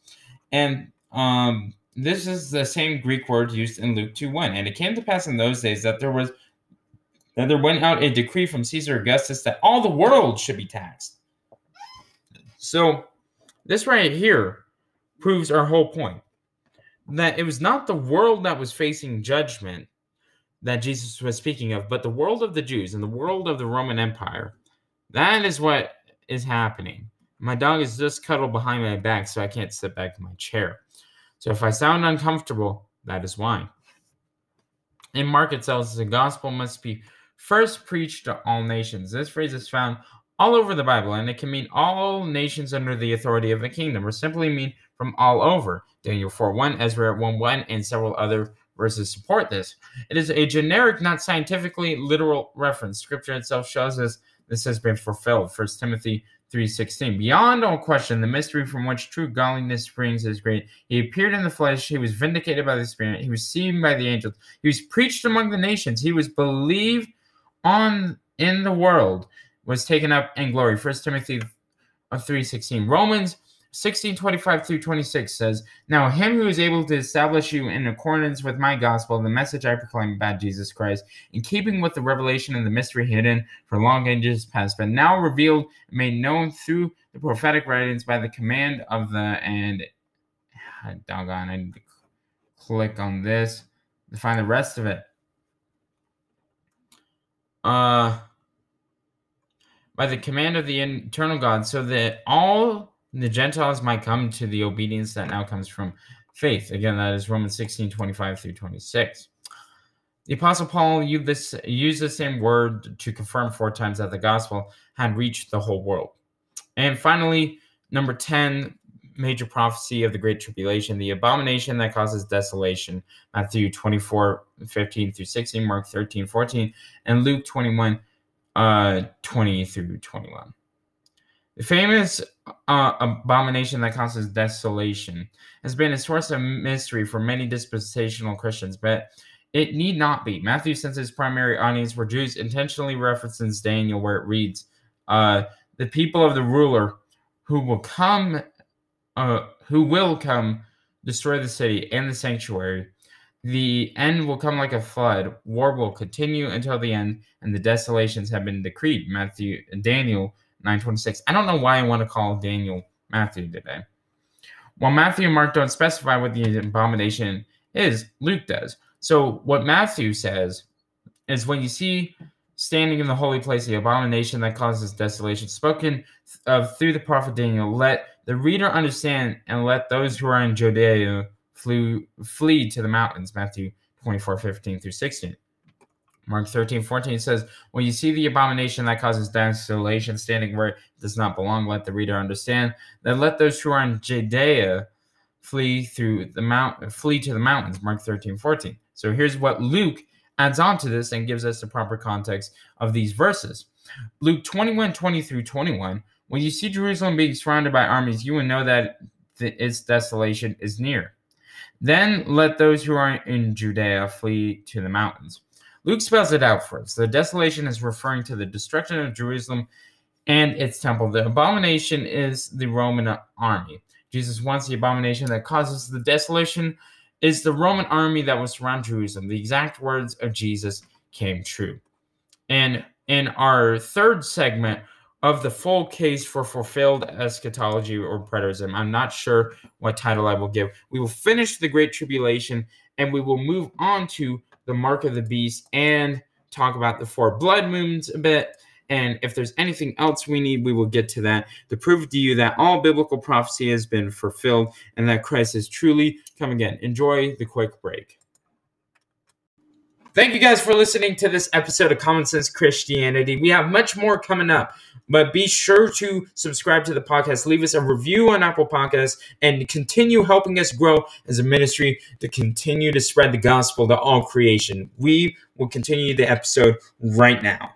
and um, this is the same Greek word used in Luke 2 1. And it came to pass in those days that there was that there went out a decree from Caesar Augustus that all the world should be taxed. So, this right here proves our whole point that it was not the world that was facing judgment that Jesus was speaking of, but the world of the Jews and the world of the Roman Empire. That is what is happening. My dog is just cuddled behind my back, so I can't sit back in my chair. So if I sound uncomfortable, that is why. In tells us the gospel must be first preached to all nations. This phrase is found all over the Bible, and it can mean all nations under the authority of the kingdom, or simply mean from all over. Daniel 4 1, Ezra 1 1, and several other verses support this. It is a generic, not scientifically literal reference. Scripture itself shows us this has been fulfilled. 1 Timothy 3.16 Beyond all question, the mystery from which true godliness springs is great. He appeared in the flesh. He was vindicated by the Spirit. He was seen by the angels. He was preached among the nations. He was believed on in the world was taken up in glory. First Timothy of 3:16. Romans 16:25 through 26 says, Now him who is able to establish you in accordance with my gospel, the message I proclaim about Jesus Christ, in keeping with the revelation and the mystery hidden for long ages past, but now revealed and made known through the prophetic writings by the command of the and ah, doggone, I need to click on this to find the rest of it uh, by the command of the eternal God, so that all the Gentiles might come to the obedience that now comes from faith. Again, that is Romans 16 25 through 26. The Apostle Paul used, this, used the same word to confirm four times that the gospel had reached the whole world. And finally, number 10, major prophecy of the Great Tribulation, the abomination that causes desolation. Matthew 24, 15 through 16, Mark 13, 14, and Luke 21, uh, 20 through 21. The famous uh, abomination that causes desolation has been a source of mystery for many dispensational Christians, but it need not be. Matthew, since his primary audience were Jews, intentionally references Daniel, where it reads, uh, The people of the ruler who will come uh, who will come destroy the city and the sanctuary. The end will come like a flood. War will continue until the end, and the desolations have been decreed. Matthew, Daniel 9:26. I don't know why I want to call Daniel Matthew today. While Matthew and Mark don't specify what the abomination is, Luke does. So what Matthew says is when you see standing in the holy place the abomination that causes desolation, spoken of through the prophet Daniel, let the reader understand and let those who are in Judea flew, flee to the mountains. Matthew 24, 15 through 16. Mark 13, 14 says, When you see the abomination that causes desolation standing where it does not belong, let the reader understand. Then let those who are in Judea flee through the mount flee to the mountains. Mark 13, 14. So here's what Luke adds on to this and gives us the proper context of these verses. Luke 21, 20 through 21 when you see Jerusalem being surrounded by armies, you will know that its desolation is near. Then let those who are in Judea flee to the mountains. Luke spells it out for us. The desolation is referring to the destruction of Jerusalem and its temple. The abomination is the Roman army. Jesus wants the abomination that causes the desolation is the Roman army that was around Jerusalem. The exact words of Jesus came true. And in our third segment of the full case for fulfilled eschatology or preterism, I'm not sure what title I will give. We will finish the Great Tribulation and we will move on to the mark of the beast and talk about the four blood moons a bit. And if there's anything else we need, we will get to that to prove to you that all biblical prophecy has been fulfilled and that Christ is truly come again. Enjoy the quick break. Thank you guys for listening to this episode of Common Sense Christianity. We have much more coming up, but be sure to subscribe to the podcast, leave us a review on Apple Podcasts, and continue helping us grow as a ministry to continue to spread the gospel to all creation. We will continue the episode right now.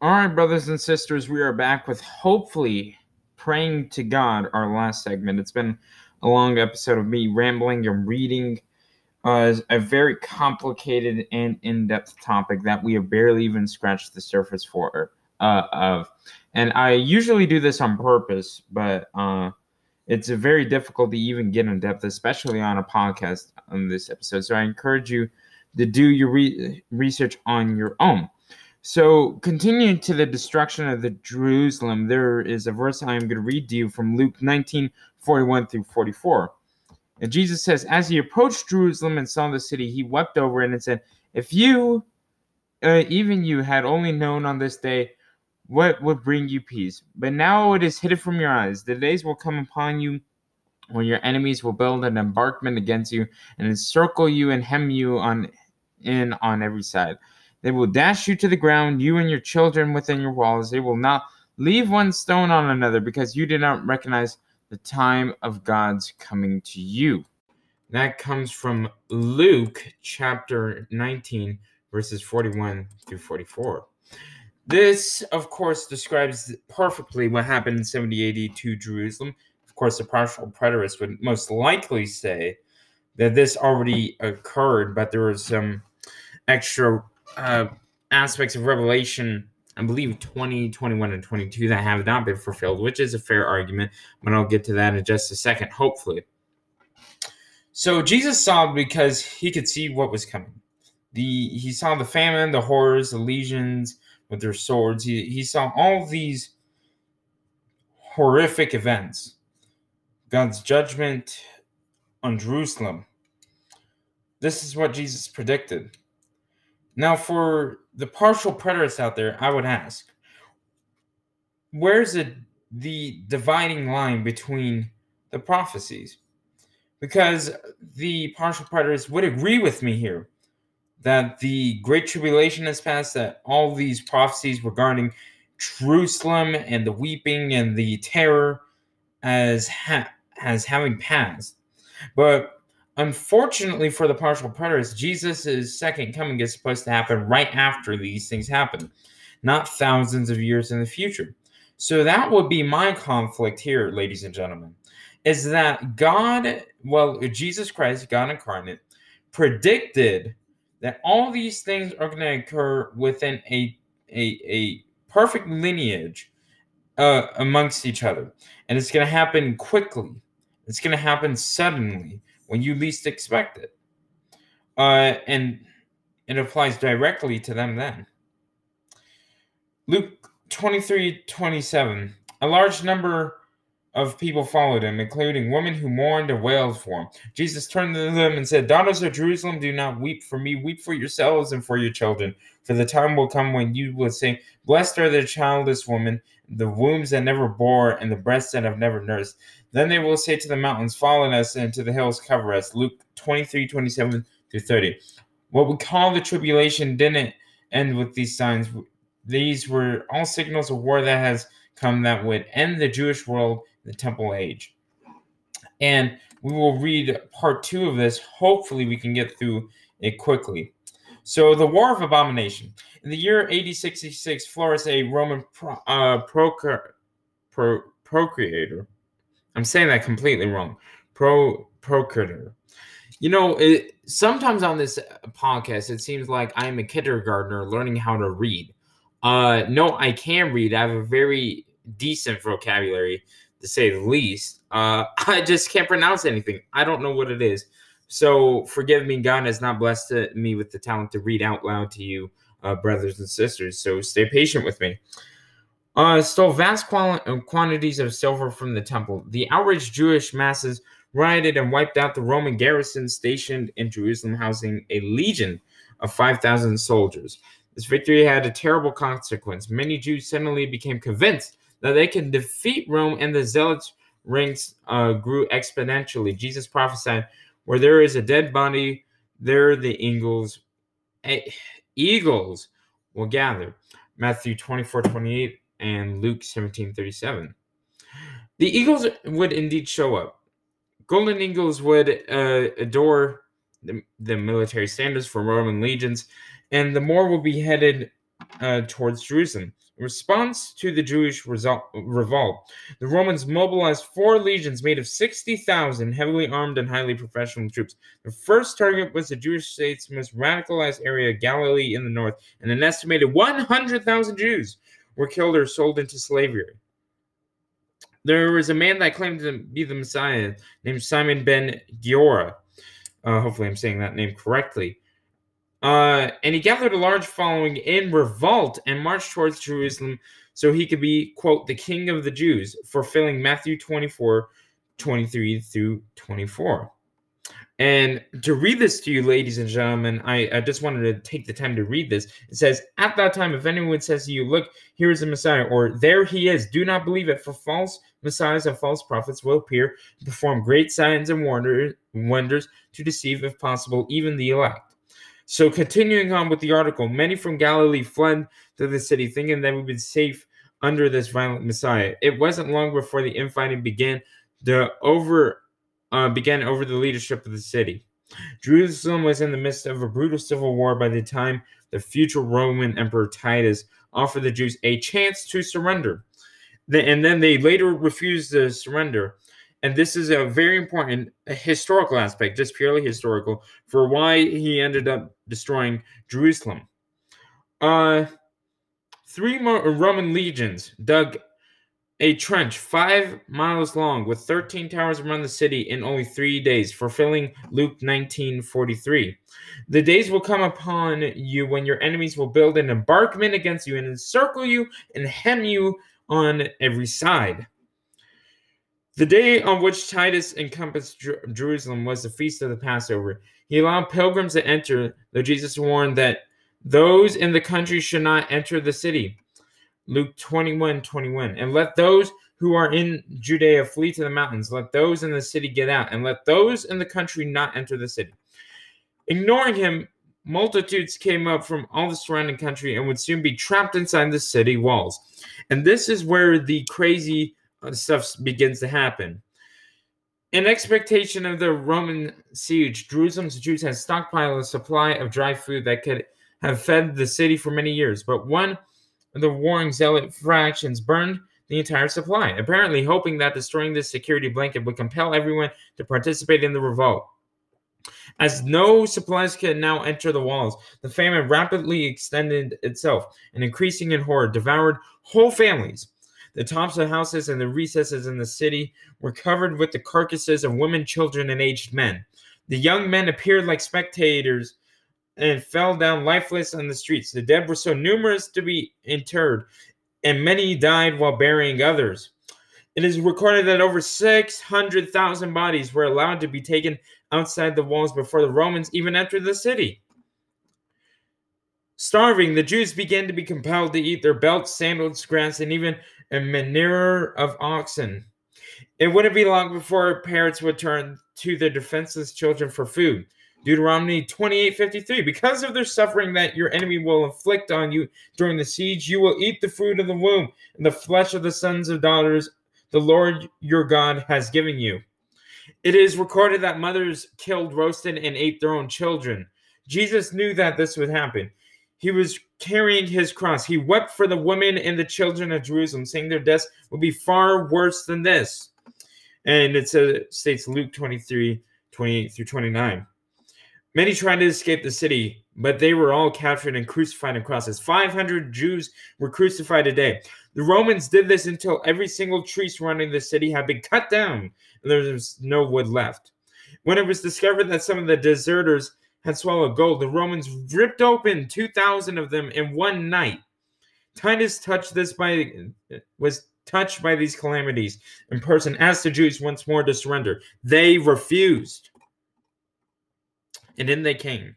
All right, brothers and sisters, we are back with hopefully praying to God, our last segment. It's been a long episode of me rambling and reading uh, a very complicated and in-depth topic that we have barely even scratched the surface for uh, of. And I usually do this on purpose, but uh, it's very difficult to even get in depth, especially on a podcast on this episode. So I encourage you to do your re- research on your own. So, continuing to the destruction of the Jerusalem, there is a verse I am going to read to you from Luke 19 41 through 44. And Jesus says, As he approached Jerusalem and saw the city, he wept over it and said, If you, uh, even you, had only known on this day what would bring you peace, but now it is hidden from your eyes. The days will come upon you when your enemies will build an embankment against you and encircle you and hem you on in on every side. They will dash you to the ground, you and your children within your walls. They will not leave one stone on another because you did not recognize the time of God's coming to you. That comes from Luke chapter 19, verses 41 through 44. This, of course, describes perfectly what happened in 70 AD to Jerusalem. Of course, the partial preterist would most likely say that this already occurred, but there was some extra uh, aspects of Revelation I believe 20, 21, and 22 that have not been fulfilled, which is a fair argument, but I'll get to that in just a second, hopefully. So Jesus saw because he could see what was coming. The he saw the famine, the horrors, the legions with their swords. He he saw all these horrific events. God's judgment on Jerusalem. This is what Jesus predicted. Now, for the partial preterists out there, I would ask, where's the, the dividing line between the prophecies? Because the partial preterists would agree with me here that the Great Tribulation has passed, that all these prophecies regarding Jerusalem and the weeping and the terror as ha- as having passed. But Unfortunately for the partial preterists, Jesus' second coming is supposed to happen right after these things happen, not thousands of years in the future. So that would be my conflict here, ladies and gentlemen, is that God, well, Jesus Christ, God incarnate, predicted that all these things are going to occur within a, a, a perfect lineage uh, amongst each other. And it's going to happen quickly. It's going to happen suddenly when you least expect it. Uh, and it applies directly to them then. Luke 23 27. A large number of people followed him, including women who mourned and wailed for him. Jesus turned to them and said, Daughters of Jerusalem, do not weep for me, weep for yourselves and for your children. For the time will come when you will say, Blessed are the childless women, the wombs that never bore, and the breasts that have never nursed. Then they will say to the mountains, Fall on us, and to the hills, cover us. Luke 23, 27 through 30. What we call the tribulation didn't end with these signs. These were all signals of war that has come that would end the Jewish world, the temple age. And we will read part two of this. Hopefully, we can get through it quickly. So, the War of Abomination. In the year 8066, Florus, a Roman pro, uh, procur, pro, procreator, I'm saying that completely wrong. Pro procurator. You know, it, sometimes on this podcast, it seems like I'm a kindergartner learning how to read. Uh, no, I can read. I have a very decent vocabulary, to say the least. Uh, I just can't pronounce anything. I don't know what it is, So forgive me, God has not blessed me with the talent to read out loud to you, uh, brothers and sisters. So stay patient with me. Uh, stole vast quali- uh, quantities of silver from the temple. The outraged Jewish masses rioted and wiped out the Roman garrison stationed in Jerusalem, housing a legion of 5,000 soldiers. This victory had a terrible consequence. Many Jews suddenly became convinced that they can defeat Rome, and the zealots' ranks uh, grew exponentially. Jesus prophesied, "Where there is a dead body, there the eagles, eagles will gather." Matthew 24, 28 and Luke 17, 37. The eagles would indeed show up. Golden eagles would uh, adore the, the military standards for Roman legions, and the more will be headed uh, towards Jerusalem. In response to the Jewish result, revolt, the Romans mobilized four legions made of 60,000 heavily armed and highly professional troops. The first target was the Jewish state's most radicalized area, Galilee in the north, and an estimated 100,000 Jews were killed or sold into slavery. There was a man that claimed to be the Messiah named Simon ben Giora. Uh, hopefully, I'm saying that name correctly. Uh, and he gathered a large following in revolt and marched towards Jerusalem so he could be, quote, the king of the Jews, fulfilling Matthew 24, 23 through 24. And to read this to you, ladies and gentlemen, I, I just wanted to take the time to read this. It says, At that time, if anyone says to you, Look, here is the Messiah, or there he is, do not believe it, for false messiahs and false prophets will appear to perform great signs and wonder, wonders to deceive, if possible, even the elect. So, continuing on with the article, many from Galilee fled to the city, thinking they would be safe under this violent Messiah. It wasn't long before the infighting began. The over uh, began over the leadership of the city. Jerusalem was in the midst of a brutal civil war by the time the future Roman Emperor Titus offered the Jews a chance to surrender. And then they later refused to surrender and this is a very important historical aspect, just purely historical, for why he ended up destroying Jerusalem. Uh, three Roman legions dug a trench five miles long with 13 towers around the city in only three days, fulfilling Luke 19:43. The days will come upon you when your enemies will build an embankment against you and encircle you and hem you on every side. The day on which Titus encompassed Jerusalem was the feast of the Passover. He allowed pilgrims to enter, though Jesus warned that those in the country should not enter the city. Luke 21 21. And let those who are in Judea flee to the mountains. Let those in the city get out, and let those in the country not enter the city. Ignoring him, multitudes came up from all the surrounding country and would soon be trapped inside the city walls. And this is where the crazy Uh, stuff begins to happen. In expectation of the Roman siege, Jerusalem's Jews had stockpiled a supply of dry food that could have fed the city for many years. But one of the warring zealot fractions burned the entire supply, apparently hoping that destroying this security blanket would compel everyone to participate in the revolt. As no supplies could now enter the walls, the famine rapidly extended itself and, increasing in horror, devoured whole families. The tops of houses and the recesses in the city were covered with the carcasses of women, children, and aged men. The young men appeared like spectators and fell down lifeless on the streets. The dead were so numerous to be interred, and many died while burying others. It is recorded that over 600,000 bodies were allowed to be taken outside the walls before the Romans even entered the city. Starving, the Jews began to be compelled to eat their belts, sandals, grass, and even a manure of oxen. It wouldn't be long before parents would turn to their defenseless children for food. Deuteronomy 28:53 Because of their suffering that your enemy will inflict on you during the siege you will eat the fruit of the womb and the flesh of the sons of daughters the Lord your God has given you. It is recorded that mothers killed, roasted and ate their own children. Jesus knew that this would happen. He was carrying his cross. He wept for the women and the children of Jerusalem, saying their deaths will be far worse than this. And it says, states Luke 23 28 through 29. Many tried to escape the city, but they were all captured and crucified on crosses. 500 Jews were crucified a day. The Romans did this until every single tree surrounding the city had been cut down and there was no wood left. When it was discovered that some of the deserters had swallowed gold, the Romans ripped open 2,000 of them in one night. Titus touched this by was touched by these calamities in person, asked the Jews once more to surrender. They refused. And in they came.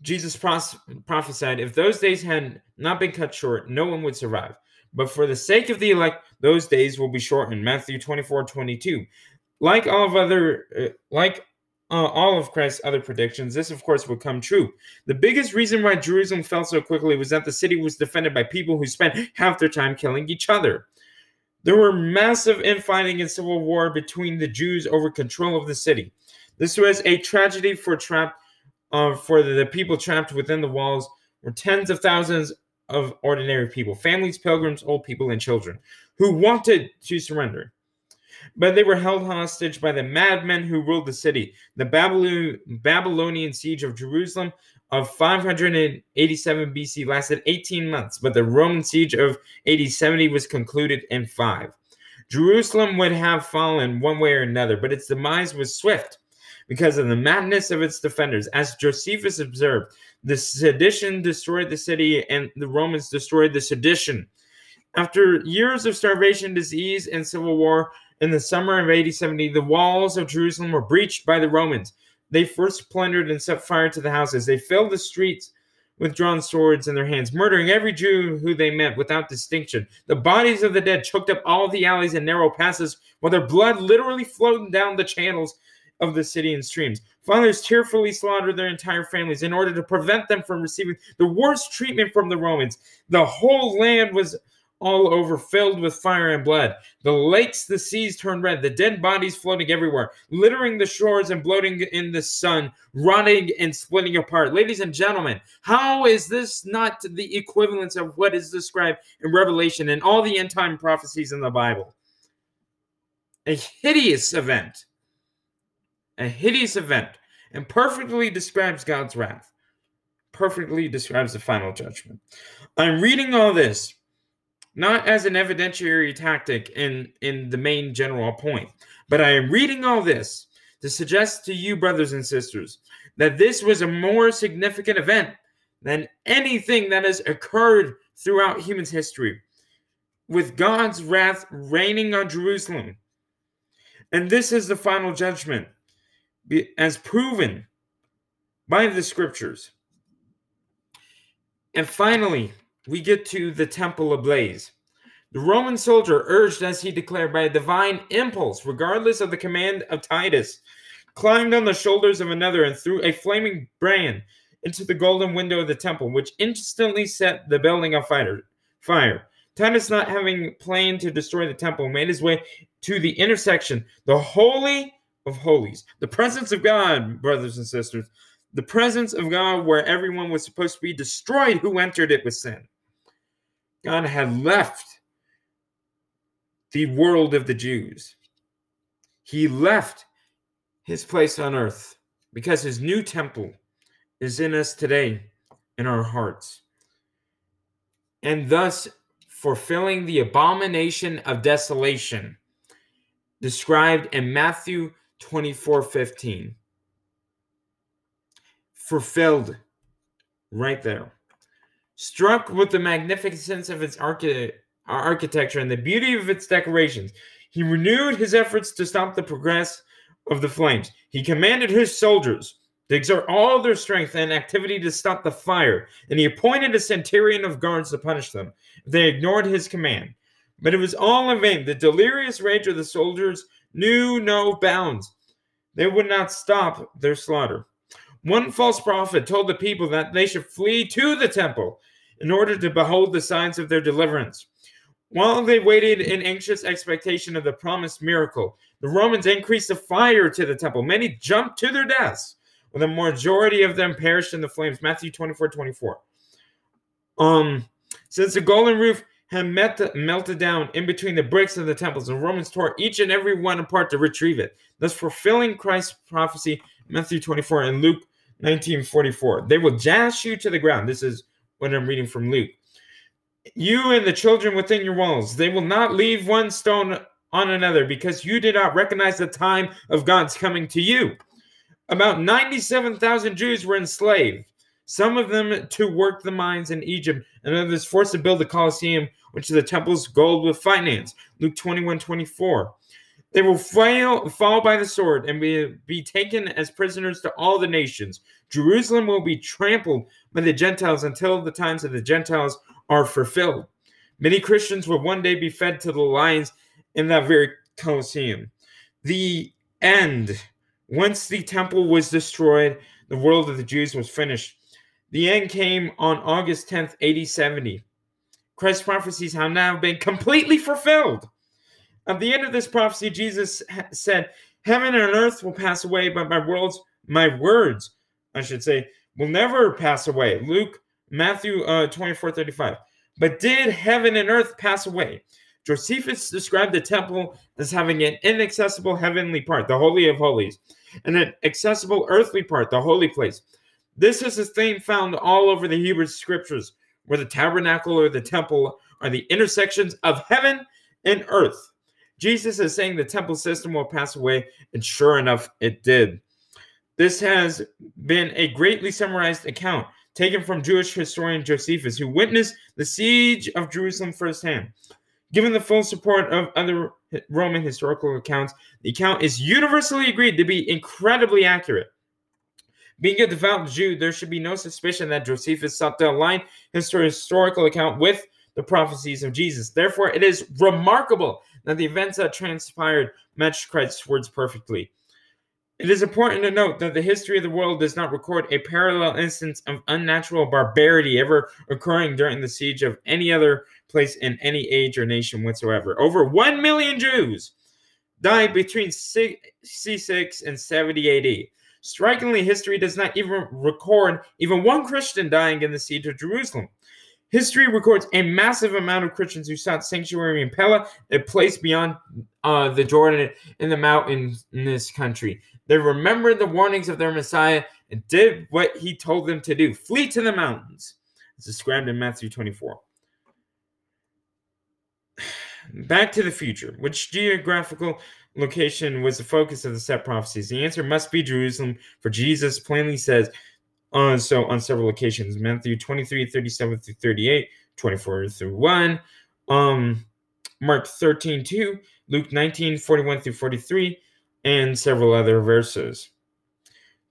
Jesus prophesied, if those days had not been cut short, no one would survive. But for the sake of the elect, those days will be shortened. Matthew 24, 22. Like all of other, uh, like uh, all of Christ's other predictions, this of course would come true. The biggest reason why Jerusalem fell so quickly was that the city was defended by people who spent half their time killing each other. There were massive infighting and civil war between the Jews over control of the city. This was a tragedy for trapped uh, for the people trapped within the walls were tens of thousands of ordinary people, families, pilgrims, old people, and children who wanted to surrender. But they were held hostage by the madmen who ruled the city. The Babylonian siege of Jerusalem of 587 BC lasted 18 months, but the Roman siege of AD 70 was concluded in five. Jerusalem would have fallen one way or another, but its demise was swift because of the madness of its defenders. As Josephus observed, the sedition destroyed the city, and the Romans destroyed the sedition. After years of starvation, disease, and civil war, in the summer of AD 70, the walls of Jerusalem were breached by the Romans. They first plundered and set fire to the houses. They filled the streets with drawn swords in their hands, murdering every Jew who they met without distinction. The bodies of the dead choked up all the alleys and narrow passes, while their blood literally flowed down the channels of the city and streams. Fathers tearfully slaughtered their entire families in order to prevent them from receiving the worst treatment from the Romans. The whole land was all over, filled with fire and blood. The lakes, the seas turned red, the dead bodies floating everywhere, littering the shores and bloating in the sun, rotting and splitting apart. Ladies and gentlemen, how is this not the equivalence of what is described in Revelation and all the end time prophecies in the Bible? A hideous event. A hideous event. And perfectly describes God's wrath. Perfectly describes the final judgment. I'm reading all this not as an evidentiary tactic in, in the main general point, but I am reading all this to suggest to you, brothers and sisters, that this was a more significant event than anything that has occurred throughout human history, with God's wrath raining on Jerusalem. And this is the final judgment, as proven by the scriptures. And finally, we get to the temple ablaze. The Roman soldier, urged as he declared by a divine impulse, regardless of the command of Titus, climbed on the shoulders of another and threw a flaming brand into the golden window of the temple, which instantly set the building on fire. Fire. Titus, not having planned to destroy the temple, made his way to the intersection, the holy of holies, the presence of God, brothers and sisters, the presence of God where everyone was supposed to be destroyed who entered it with sin. God had left the world of the Jews. He left his place on earth because his new temple is in us today in our hearts. And thus fulfilling the abomination of desolation described in Matthew 24 15. Fulfilled right there. Struck with the magnificence of its archi- uh, architecture and the beauty of its decorations, he renewed his efforts to stop the progress of the flames. He commanded his soldiers to exert all their strength and activity to stop the fire, and he appointed a centurion of guards to punish them if they ignored his command. But it was all in vain. The delirious rage of the soldiers knew no bounds. They would not stop their slaughter. One false prophet told the people that they should flee to the temple in order to behold the signs of their deliverance. While they waited in anxious expectation of the promised miracle, the Romans increased the fire to the temple. Many jumped to their deaths, while the majority of them perished in the flames. Matthew 24 24. Um, since the golden roof had met, melted down in between the bricks of the temples, the Romans tore each and every one apart to retrieve it, thus fulfilling Christ's prophecy, Matthew 24 and Luke 1944. They will dash you to the ground. This is what I'm reading from Luke. You and the children within your walls, they will not leave one stone on another because you did not recognize the time of God's coming to you. About 97,000 Jews were enslaved, some of them to work the mines in Egypt, and others forced to build the Colosseum, which is the temple's gold with finance. Luke 21 24. They will fail, fall by the sword and be, be taken as prisoners to all the nations. Jerusalem will be trampled by the Gentiles until the times of the Gentiles are fulfilled. Many Christians will one day be fed to the lions in that very Colosseum. The end. Once the temple was destroyed, the world of the Jews was finished. The end came on August 10th, 8070. Christ's prophecies have now been completely fulfilled. At the end of this prophecy, Jesus said, Heaven and earth will pass away, but my words, my words, I should say, will never pass away. Luke, Matthew uh, 24, 35. But did heaven and earth pass away? Josephus described the temple as having an inaccessible heavenly part, the Holy of Holies, and an accessible earthly part, the holy place. This is a theme found all over the Hebrew scriptures, where the tabernacle or the temple are the intersections of heaven and earth. Jesus is saying the temple system will pass away, and sure enough, it did. This has been a greatly summarized account taken from Jewish historian Josephus, who witnessed the siege of Jerusalem firsthand. Given the full support of other Roman historical accounts, the account is universally agreed to be incredibly accurate. Being a devout Jew, there should be no suspicion that Josephus sought to align his historical account with the prophecies of Jesus. Therefore, it is remarkable that the events that transpired matched Christ's words perfectly. It is important to note that the history of the world does not record a parallel instance of unnatural barbarity ever occurring during the siege of any other place in any age or nation whatsoever. Over 1 million Jews died between C6 and 70 AD. Strikingly, history does not even record even one Christian dying in the siege of Jerusalem. History records a massive amount of Christians who sought sanctuary in Pella, a place beyond uh, the Jordan in the mountains in this country. They remembered the warnings of their Messiah and did what he told them to do flee to the mountains. It's described in Matthew 24. Back to the future. Which geographical location was the focus of the set prophecies? The answer must be Jerusalem, for Jesus plainly says, on so on several occasions. Matthew 23 37 through 38 24 through 1 um mark 13 2 luke 19 41 through 43 and several other verses.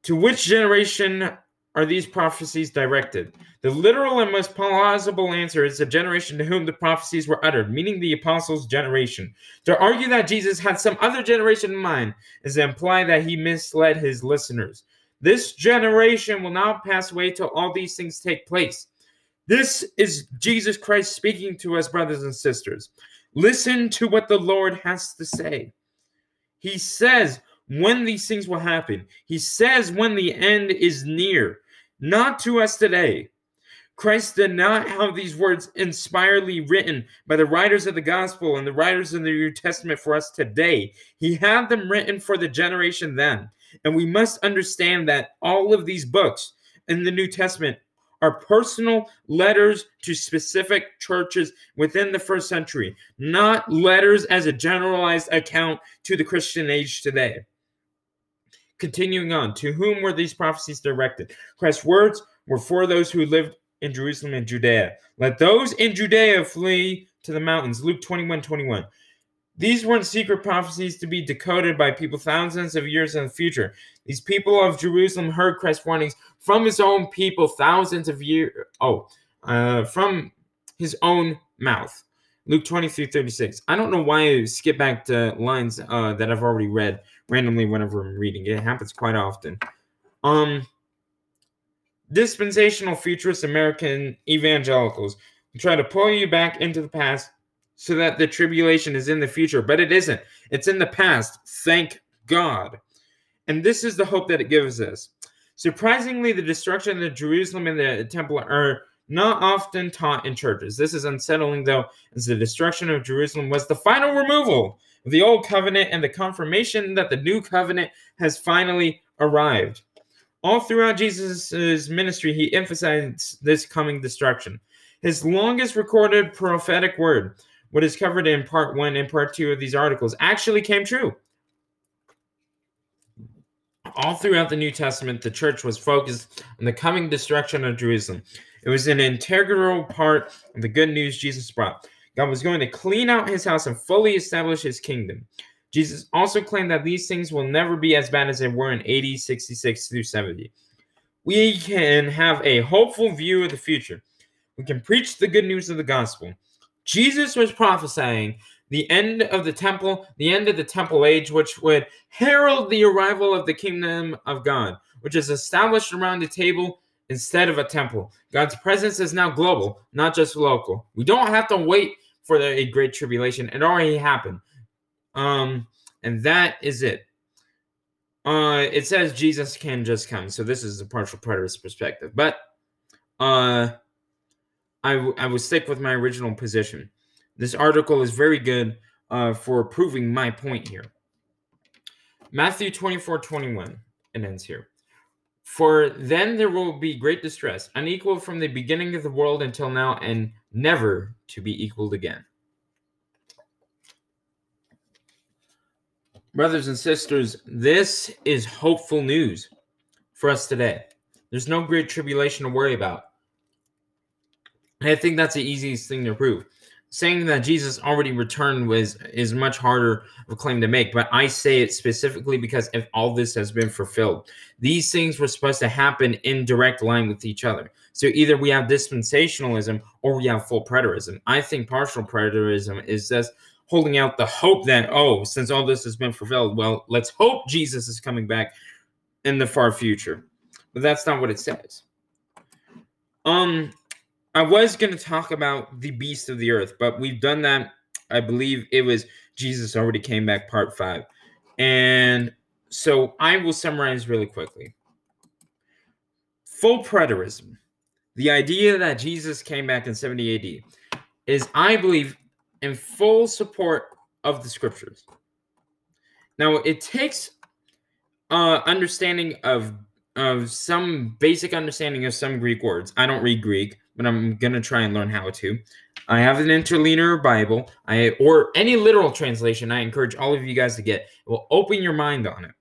To which generation are these prophecies directed? The literal and most plausible answer is the generation to whom the prophecies were uttered meaning the apostles generation. To argue that jesus had some other generation in mind is to imply that he misled his listeners this generation will not pass away till all these things take place. This is Jesus Christ speaking to us, brothers and sisters. Listen to what the Lord has to say. He says when these things will happen, He says when the end is near, not to us today. Christ did not have these words inspiredly written by the writers of the gospel and the writers of the New Testament for us today. He had them written for the generation then. And we must understand that all of these books in the New Testament are personal letters to specific churches within the first century, not letters as a generalized account to the Christian age today. Continuing on, to whom were these prophecies directed? Christ's words were for those who lived in Jerusalem and Judea. Let those in Judea flee to the mountains. Luke 21 21. These weren't secret prophecies to be decoded by people thousands of years in the future. These people of Jerusalem heard Christ's warnings from his own people thousands of years. Oh, uh, from his own mouth. Luke 23 36. I don't know why I skip back to lines uh, that I've already read randomly whenever I'm reading. It happens quite often. Um, dispensational futurist American evangelicals try to pull you back into the past so that the tribulation is in the future, but it isn't. It's in the past. Thank God. And this is the hope that it gives us. Surprisingly, the destruction of Jerusalem and the temple are not often taught in churches. This is unsettling, though, as the destruction of Jerusalem was the final removal of the old covenant and the confirmation that the new covenant has finally arrived. All throughout Jesus' ministry, he emphasized this coming destruction. His longest recorded prophetic word what is covered in part one and part two of these articles actually came true. All throughout the New Testament, the church was focused on the coming destruction of Jerusalem. It was an integral part of the good news Jesus brought. God was going to clean out his house and fully establish his kingdom. Jesus also claimed that these things will never be as bad as they were in AD 66 through 70. We can have a hopeful view of the future. We can preach the good news of the gospel. Jesus was prophesying the end of the temple, the end of the temple age, which would herald the arrival of the kingdom of God, which is established around a table instead of a temple. God's presence is now global, not just local. We don't have to wait for the, a great tribulation. It already happened. Um, and that is it. Uh, it says Jesus can just come. So this is a partial preterist perspective. But uh, I, I would stick with my original position. This article is very good uh, for proving my point here. Matthew 24 21. It ends here. For then there will be great distress, unequal from the beginning of the world until now, and never to be equaled again. Brothers and sisters, this is hopeful news for us today. There's no great tribulation to worry about. I think that's the easiest thing to prove. Saying that Jesus already returned was is much harder of a claim to make, but I say it specifically because if all this has been fulfilled, these things were supposed to happen in direct line with each other. So either we have dispensationalism or we have full preterism. I think partial preterism is just holding out the hope that oh, since all this has been fulfilled, well, let's hope Jesus is coming back in the far future. But that's not what it says. Um I was going to talk about the beast of the earth, but we've done that. I believe it was Jesus already came back, part five. And so I will summarize really quickly. Full preterism, the idea that Jesus came back in 70 AD, is, I believe, in full support of the scriptures. Now, it takes uh, understanding of of some basic understanding of some Greek words. I don't read Greek but I'm gonna try and learn how to. I have an interlinear Bible, I or any literal translation. I encourage all of you guys to get. It will open your mind on it.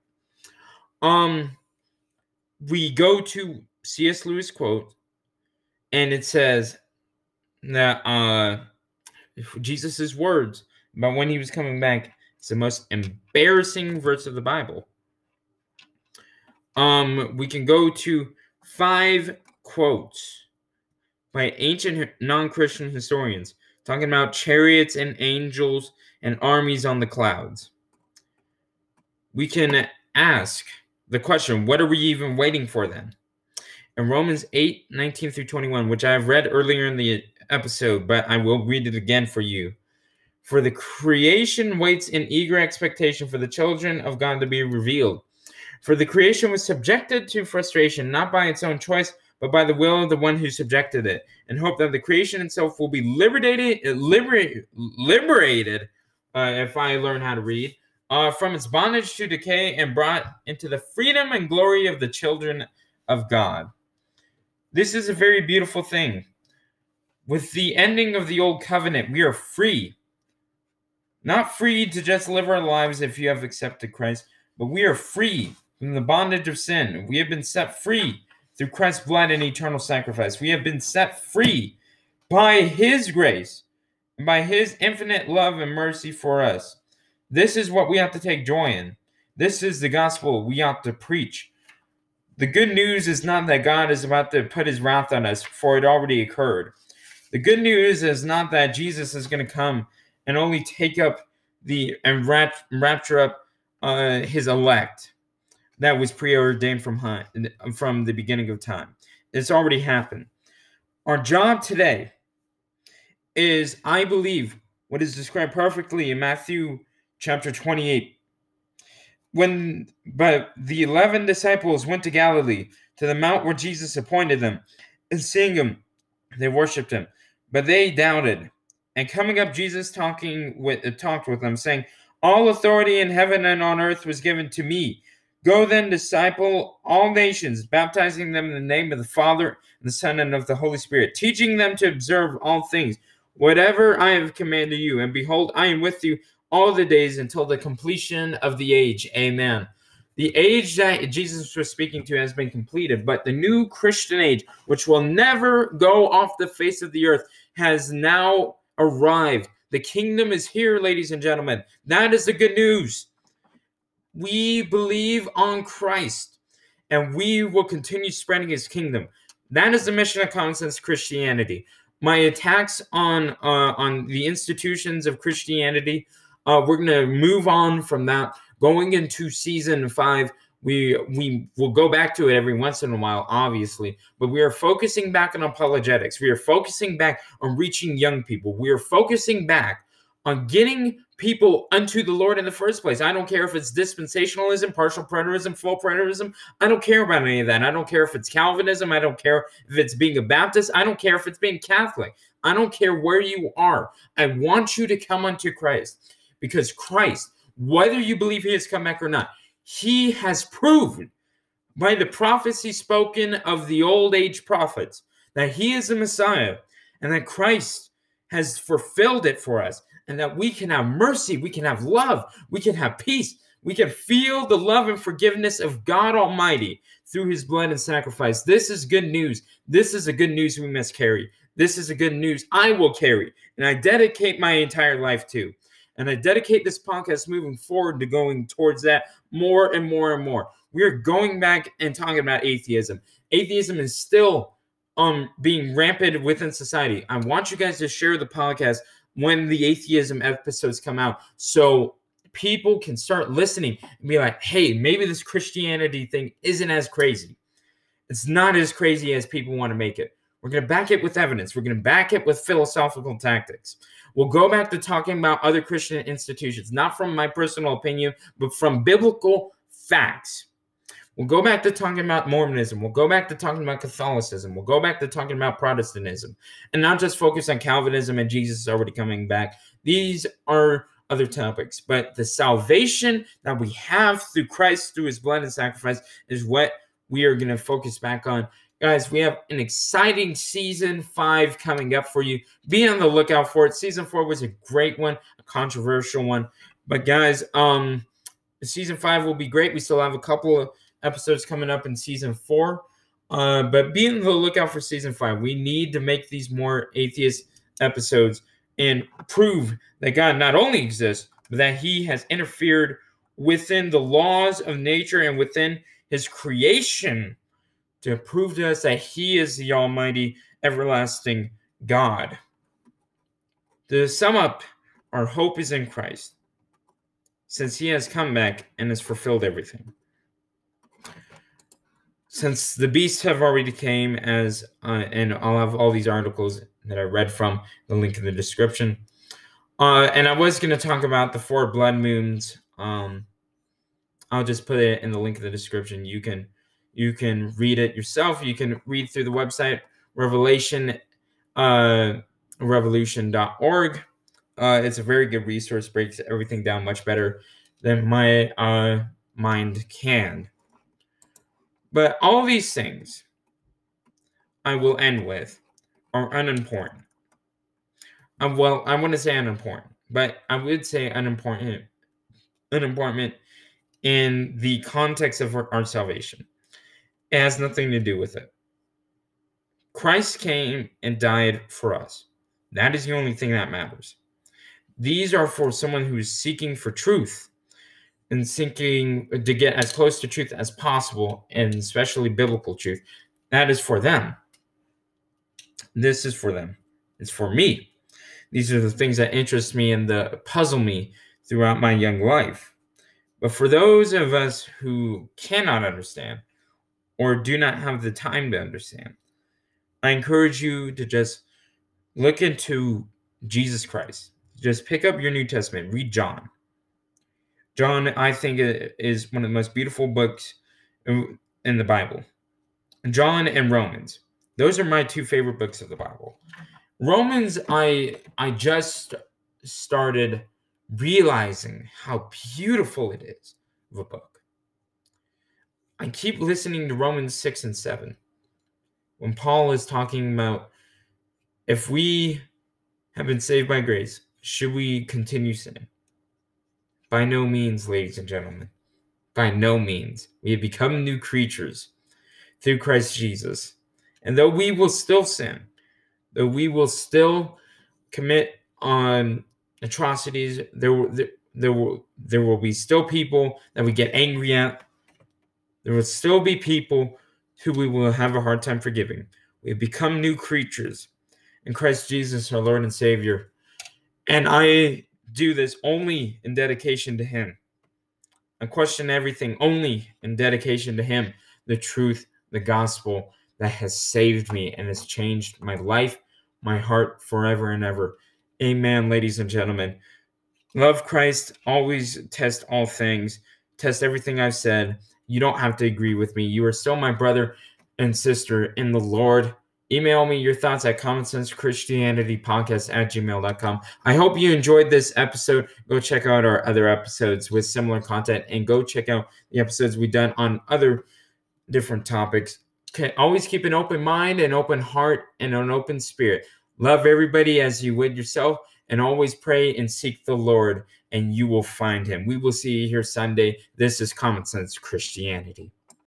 Um, we go to C.S. Lewis quote, and it says that uh, Jesus's words about when he was coming back is the most embarrassing verse of the Bible. Um, we can go to five quotes by ancient non Christian historians, talking about chariots and angels and armies on the clouds. We can ask the question what are we even waiting for then? In Romans 8 19 through 21, which I have read earlier in the episode, but I will read it again for you. For the creation waits in eager expectation for the children of God to be revealed. For the creation was subjected to frustration, not by its own choice, but by the will of the one who subjected it, and hope that the creation itself will be liberated, liberated, uh, if I learn how to read, uh, from its bondage to decay and brought into the freedom and glory of the children of God. This is a very beautiful thing. With the ending of the old covenant, we are free. Not free to just live our lives if you have accepted Christ, but we are free from the bondage of sin. We have been set free through Christ's blood and eternal sacrifice. We have been set free by his grace and by his infinite love and mercy for us. This is what we have to take joy in. This is the gospel we ought to preach. The good news is not that God is about to put his wrath on us, for it already occurred. The good news is not that Jesus is going to come and only take up the and rapture up uh, his elect that was preordained from high, um, from the beginning of time. It's already happened. Our job today is, I believe, what is described perfectly in Matthew chapter 28. When but the eleven disciples went to Galilee, to the mount where Jesus appointed them, and seeing him, they worshipped him. But they doubted. And coming up, Jesus talking with talked with them, saying, All authority in heaven and on earth was given to me. Go then, disciple all nations, baptizing them in the name of the Father, and the Son, and of the Holy Spirit, teaching them to observe all things, whatever I have commanded you. And behold, I am with you all the days until the completion of the age. Amen. The age that Jesus was speaking to has been completed, but the new Christian age, which will never go off the face of the earth, has now arrived. The kingdom is here, ladies and gentlemen. That is the good news. We believe on Christ and we will continue spreading his kingdom. That is the mission of Common Sense Christianity. My attacks on uh, on the institutions of Christianity, uh, we're gonna move on from that. Going into season five, we we will go back to it every once in a while, obviously, but we are focusing back on apologetics. We are focusing back on reaching young people. We are focusing back on getting people unto the Lord in the first place. I don't care if it's dispensationalism, partial preterism, full preterism. I don't care about any of that. I don't care if it's Calvinism. I don't care if it's being a Baptist. I don't care if it's being Catholic. I don't care where you are. I want you to come unto Christ because Christ, whether you believe he has come back or not, he has proven by the prophecy spoken of the old age prophets that he is the Messiah and that Christ has fulfilled it for us and that we can have mercy, we can have love, we can have peace, we can feel the love and forgiveness of God Almighty through his blood and sacrifice. This is good news. This is a good news we must carry. This is a good news I will carry, and I dedicate my entire life to. And I dedicate this podcast moving forward to going towards that more and more and more. We are going back and talking about atheism. Atheism is still um being rampant within society. I want you guys to share the podcast when the atheism episodes come out so people can start listening and be like, hey, maybe this Christianity thing isn't as crazy. It's not as crazy as people want to make it. We're going to back it with evidence. We're going to back it with philosophical tactics. We'll go back to talking about other Christian institutions, not from my personal opinion, but from biblical facts. We'll go back to talking about Mormonism. We'll go back to talking about Catholicism. We'll go back to talking about Protestantism and not just focus on Calvinism and Jesus is already coming back. These are other topics, but the salvation that we have through Christ, through his blood and sacrifice, is what we are going to focus back on. Guys, we have an exciting season five coming up for you. Be on the lookout for it. Season four was a great one, a controversial one. But guys, um, season five will be great. We still have a couple of episodes coming up in season four. Uh, but be on the lookout for season five. We need to make these more atheist episodes and prove that God not only exists, but that He has interfered within the laws of nature and within His creation to prove to us that He is the Almighty, everlasting God. To sum up, our hope is in Christ, since He has come back and has fulfilled everything since the beasts have already came as uh, and i'll have all these articles that i read from the link in the description. Uh, and i was going to talk about the four blood moons. Um, i'll just put it in the link in the description. You can you can read it yourself. You can read through the website revelation uh, revolution.org uh, it's a very good resource breaks everything down much better than my uh, mind can but all these things I will end with are unimportant. Um, well, I want to say unimportant, but I would say unimportant, unimportant in the context of our, our salvation. It has nothing to do with it. Christ came and died for us. That is the only thing that matters. These are for someone who is seeking for truth and seeking to get as close to truth as possible, and especially biblical truth. That is for them. This is for them. It's for me. These are the things that interest me and that puzzle me throughout my young life. But for those of us who cannot understand or do not have the time to understand, I encourage you to just look into Jesus Christ. Just pick up your New Testament, read John John, I think, is one of the most beautiful books in the Bible. John and Romans. Those are my two favorite books of the Bible. Romans, I I just started realizing how beautiful it is of a book. I keep listening to Romans 6 and 7 when Paul is talking about if we have been saved by grace, should we continue sinning? By no means, ladies and gentlemen. By no means. We have become new creatures through Christ Jesus. And though we will still sin, though we will still commit on atrocities, there will there, there will there will be still people that we get angry at. There will still be people who we will have a hard time forgiving. We have become new creatures in Christ Jesus, our Lord and Savior. And I do this only in dedication to Him. I question everything only in dedication to Him, the truth, the gospel that has saved me and has changed my life, my heart forever and ever. Amen, ladies and gentlemen. Love Christ, always test all things, test everything I've said. You don't have to agree with me. You are still my brother and sister in the Lord. Email me your thoughts at commonsensechristianitypodcast at gmail.com. I hope you enjoyed this episode. Go check out our other episodes with similar content and go check out the episodes we've done on other different topics. Okay, always keep an open mind, an open heart, and an open spirit. Love everybody as you would yourself, and always pray and seek the Lord, and you will find him. We will see you here Sunday. This is Common Sense Christianity.